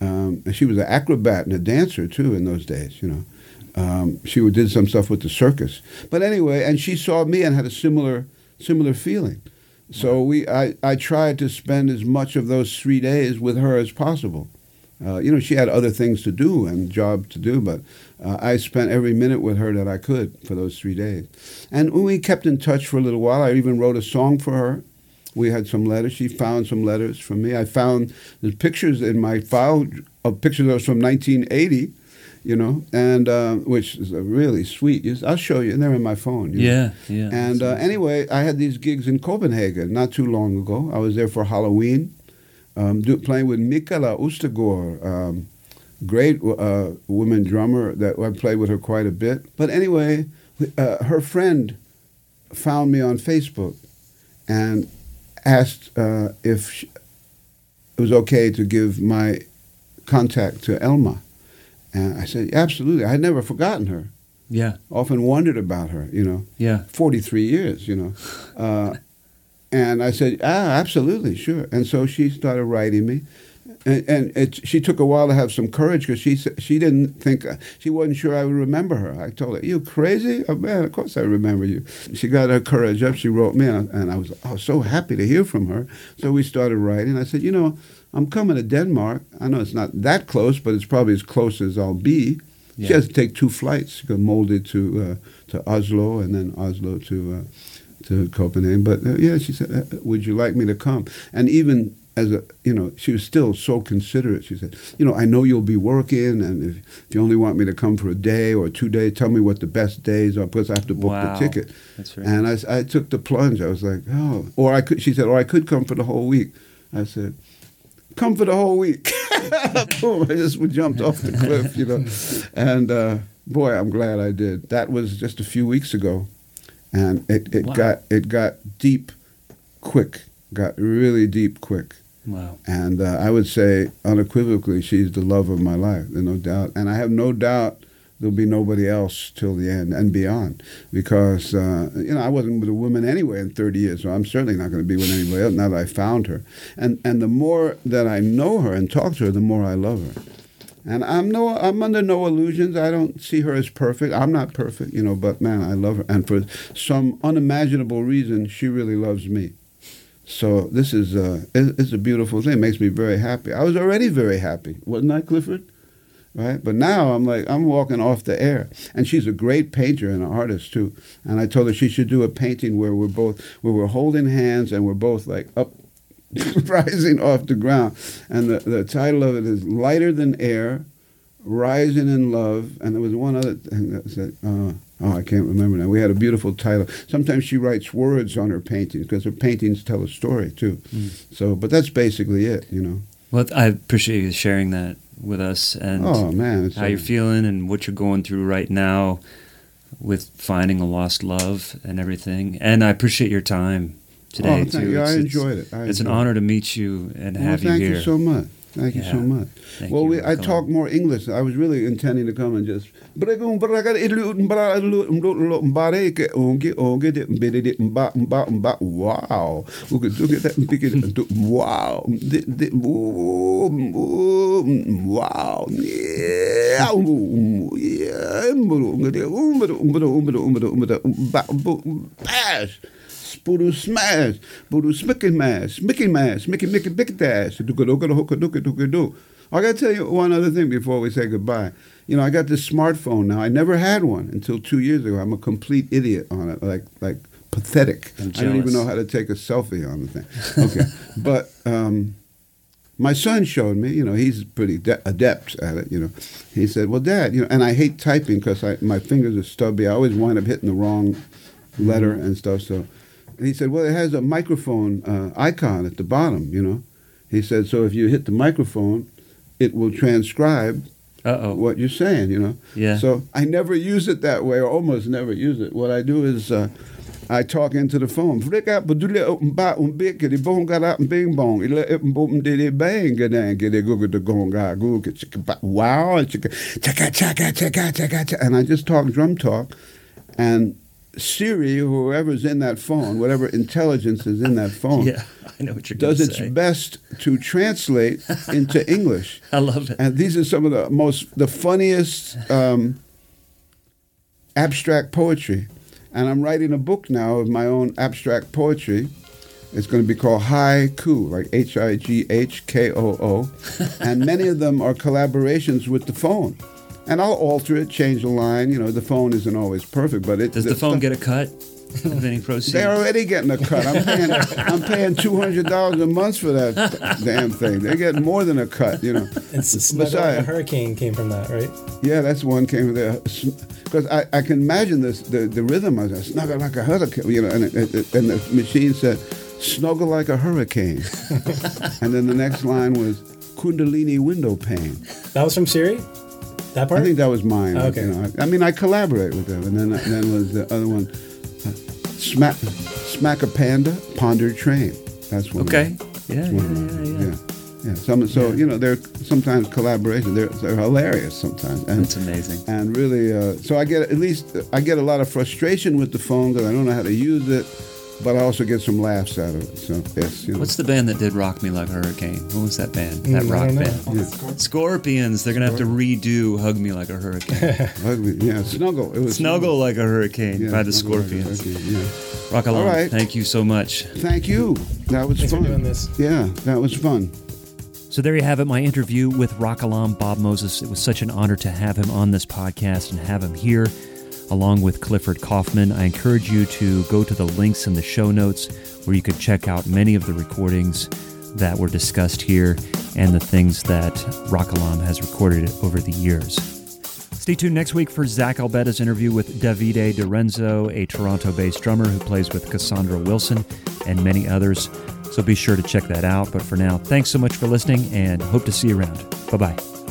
Um, and she was an acrobat and a dancer too in those days. You know, um, she did some stuff with the circus. But anyway, and she saw me and had a similar similar feeling. So we, I, I tried to spend as much of those three days with her as possible. Uh, you know, she had other things to do and job to do, but uh, I spent every minute with her that I could for those three days. And we kept in touch for a little while. I even wrote a song for her. We had some letters. She found some letters from me. I found the pictures in my file of pictures that was from 1980, you know, and uh, which is a really sweet. I'll show you. They're in my phone. you know. Yeah, yeah. And uh, anyway, I had these gigs in Copenhagen not too long ago. I was there for Halloween, um, do, playing with Mikala Ustegor, um, great uh, woman drummer that I played with her quite a bit. But anyway, uh, her friend found me on Facebook and asked uh, if sh it was okay to give my contact to Elma. And I said, absolutely. I had never forgotten her. yeah, Often wondered about her, you know. yeah. 43 years, you know. Uh, and I said, ah, absolutely, sure. And so she started writing me. And, and it, she took a while to have some courage because she she didn't think she wasn't sure I would remember her. I told her, "You crazy? Oh man, of course I remember you." She got her courage up. She wrote me, and I, and I was I was so happy to hear from her. So we started writing. I said, "You know, I'm coming to Denmark. I know it's not that close, but it's probably as close as I'll be." She has to take two flights. She got Molde to uh, to Oslo and then Oslo to uh, to Copenhagen. But uh, yeah, she said, uh, "Would you like me to come?" And even as a you know, she was still so considerate. She said, "You know, I know you'll be working, and if, if you only want me to come for a day or two days, tell me what the best days are because I have to book Wow. the ticket." That's right. And I, I took the plunge. I was like, "Oh," or I could. She said, "Or I could come for the whole week." I said, "Come for the whole week." Boom! I just jumped off the cliff, you know. And uh, boy, I'm glad I did. That was just a few weeks ago, and it, it Wow. got it got deep, quick. Got really deep, quick. wow. And uh, I would say unequivocally, she's the love of my life. There's no doubt. And I have no doubt there'll be nobody else till the end and beyond. Because, uh, you know, I wasn't with a woman anyway in 30 years, so I'm certainly not going to be with anybody else now that I found her. And, and the more that I know her and talk to her, the more I love her. And I'm no, I'm under no illusions. I don't see her as perfect. I'm not perfect, you know. But man, I love her, and for some unimaginable reason, she really loves me. So this is uh, it- it's a beautiful thing. It makes me very happy. I was already very happy, wasn't I, Clifford? Right, but now I'm like I'm walking off the air, and she's a great painter and an artist too. And I told her she should do a painting where we're both where we're holding hands and we're both like up, rising off the ground. And the the title of it is "Lighter Than Air." Rising in Love, and there was one other thing that said, uh, oh, I can't remember now. We had a beautiful title. Sometimes she writes words on her paintings because her paintings tell a story too. So, but that's basically it, you know. Well, I appreciate you sharing that with us and oh man, how so- you're feeling and what you're going through right now with finding a lost love and everything. And I appreciate your time today Oh, thank too. you. I It's- enjoyed it. I it's an enjoyed honor to meet you and Well, have thank you here. so much. Thank you Yeah. so much. Thank well, you, we, I talk more English. I was really intending to come and just. Wow. Look at that and pick it. Wow. Wow. Yeah. Bash. Boodoo smash, boodoo smicky mash, Mickey mash, Mickey Mickey Mickey dash, doo. I got to tell you one other thing before we say goodbye. You know, I got this smartphone now. I never had one until two years ago. I'm a complete idiot on it, like like pathetic. I don't even know how to take a selfie on the thing. Okay, but um, my son showed me. You know, he's pretty de- adept at it. You know, he said, "Well, Dad, you know," and I hate typing because I my fingers are stubby. I always wind up hitting the wrong letter and stuff. So and he said, "Well, it has a microphone uh, icon at the bottom." You know, he said, "So if you hit the microphone, it will transcribe." Uh oh. what you're saying, you know. Yeah. So I never use it that way, or almost never use it. What I do is uh, I talk into the phone. Flick out, but do let open bat un big kitty bone got out and bing bong. It let open boom did it bang get down get it go get the gong guy go get chicka ba wow and I just talk drum talk, and Siri, whoever's in that phone, whatever intelligence is in that phone, Yeah, I know what you're does its say. best to translate into English. I love it. And these are some of the most, the funniest um, abstract poetry. And I'm writing a book now of my own abstract poetry. It's going to be called Haiku, like H I G H K O O. And many of them are collaborations with the phone. And I'll alter it, change the line. You know, the phone isn't always perfect, but it. Does the phone get a cut of any proceeds? They're already getting a cut. I'm paying, I'm paying two hundred dollars a month for that damn thing. They get more than a cut, you know. And s- Snuggle Like a Hurricane came from that, right? Yeah, that's one came with there because I, I can imagine this the, the rhythm of that snuggle like a hurricane, you know, and, it, it, and the machine said snuggle like a hurricane, and then the next line was Kundalini window pane. That was from Siri? That part? I think that was mine. Okay. You know, I, I mean, I collaborate with them, and then then was the other one, uh, smack smack a panda ponder train. That's one. of Okay. them. Yeah, That's yeah, one of them. yeah, yeah. yeah. Yeah. Some, so you know, they're sometimes collaborations. They're, they're hilarious sometimes, and That's amazing. and really, uh, so I get at least I get a lot of frustration with the phone because I don't know how to use it, but I also get some laughs out of it. So yes, you know. What's the band that did Rock Me Like a Hurricane? What was that band? That Mm, rock don't band? Yeah. Scorpions. They're going to have to redo Hug Me Like a Hurricane. ugly? Yeah, snuggle. It was Snuggle Like a Hurricane Yeah, by the Snuggle like Scorpions. Hurricane, yeah. Rock along. All right. Thank you so much. Thank you. That was Thanks for fun. doing this. Yeah, that was fun. So there you have it, my interview with Ra Kalam Bob Moses. It was such an honor to have him on this podcast and have him here, along with Clifford Kaufman. I encourage you to go to the links in the show notes where you can check out many of the recordings that were discussed here and the things that Ra Kalam has recorded over the years. Stay tuned next week for Zach Albetta's interview with Davide DiRenzo, a Toronto based drummer who plays with Cassandra Wilson and many others. So be sure to check that out. But for now, thanks so much for listening and hope to see you around. Bye bye.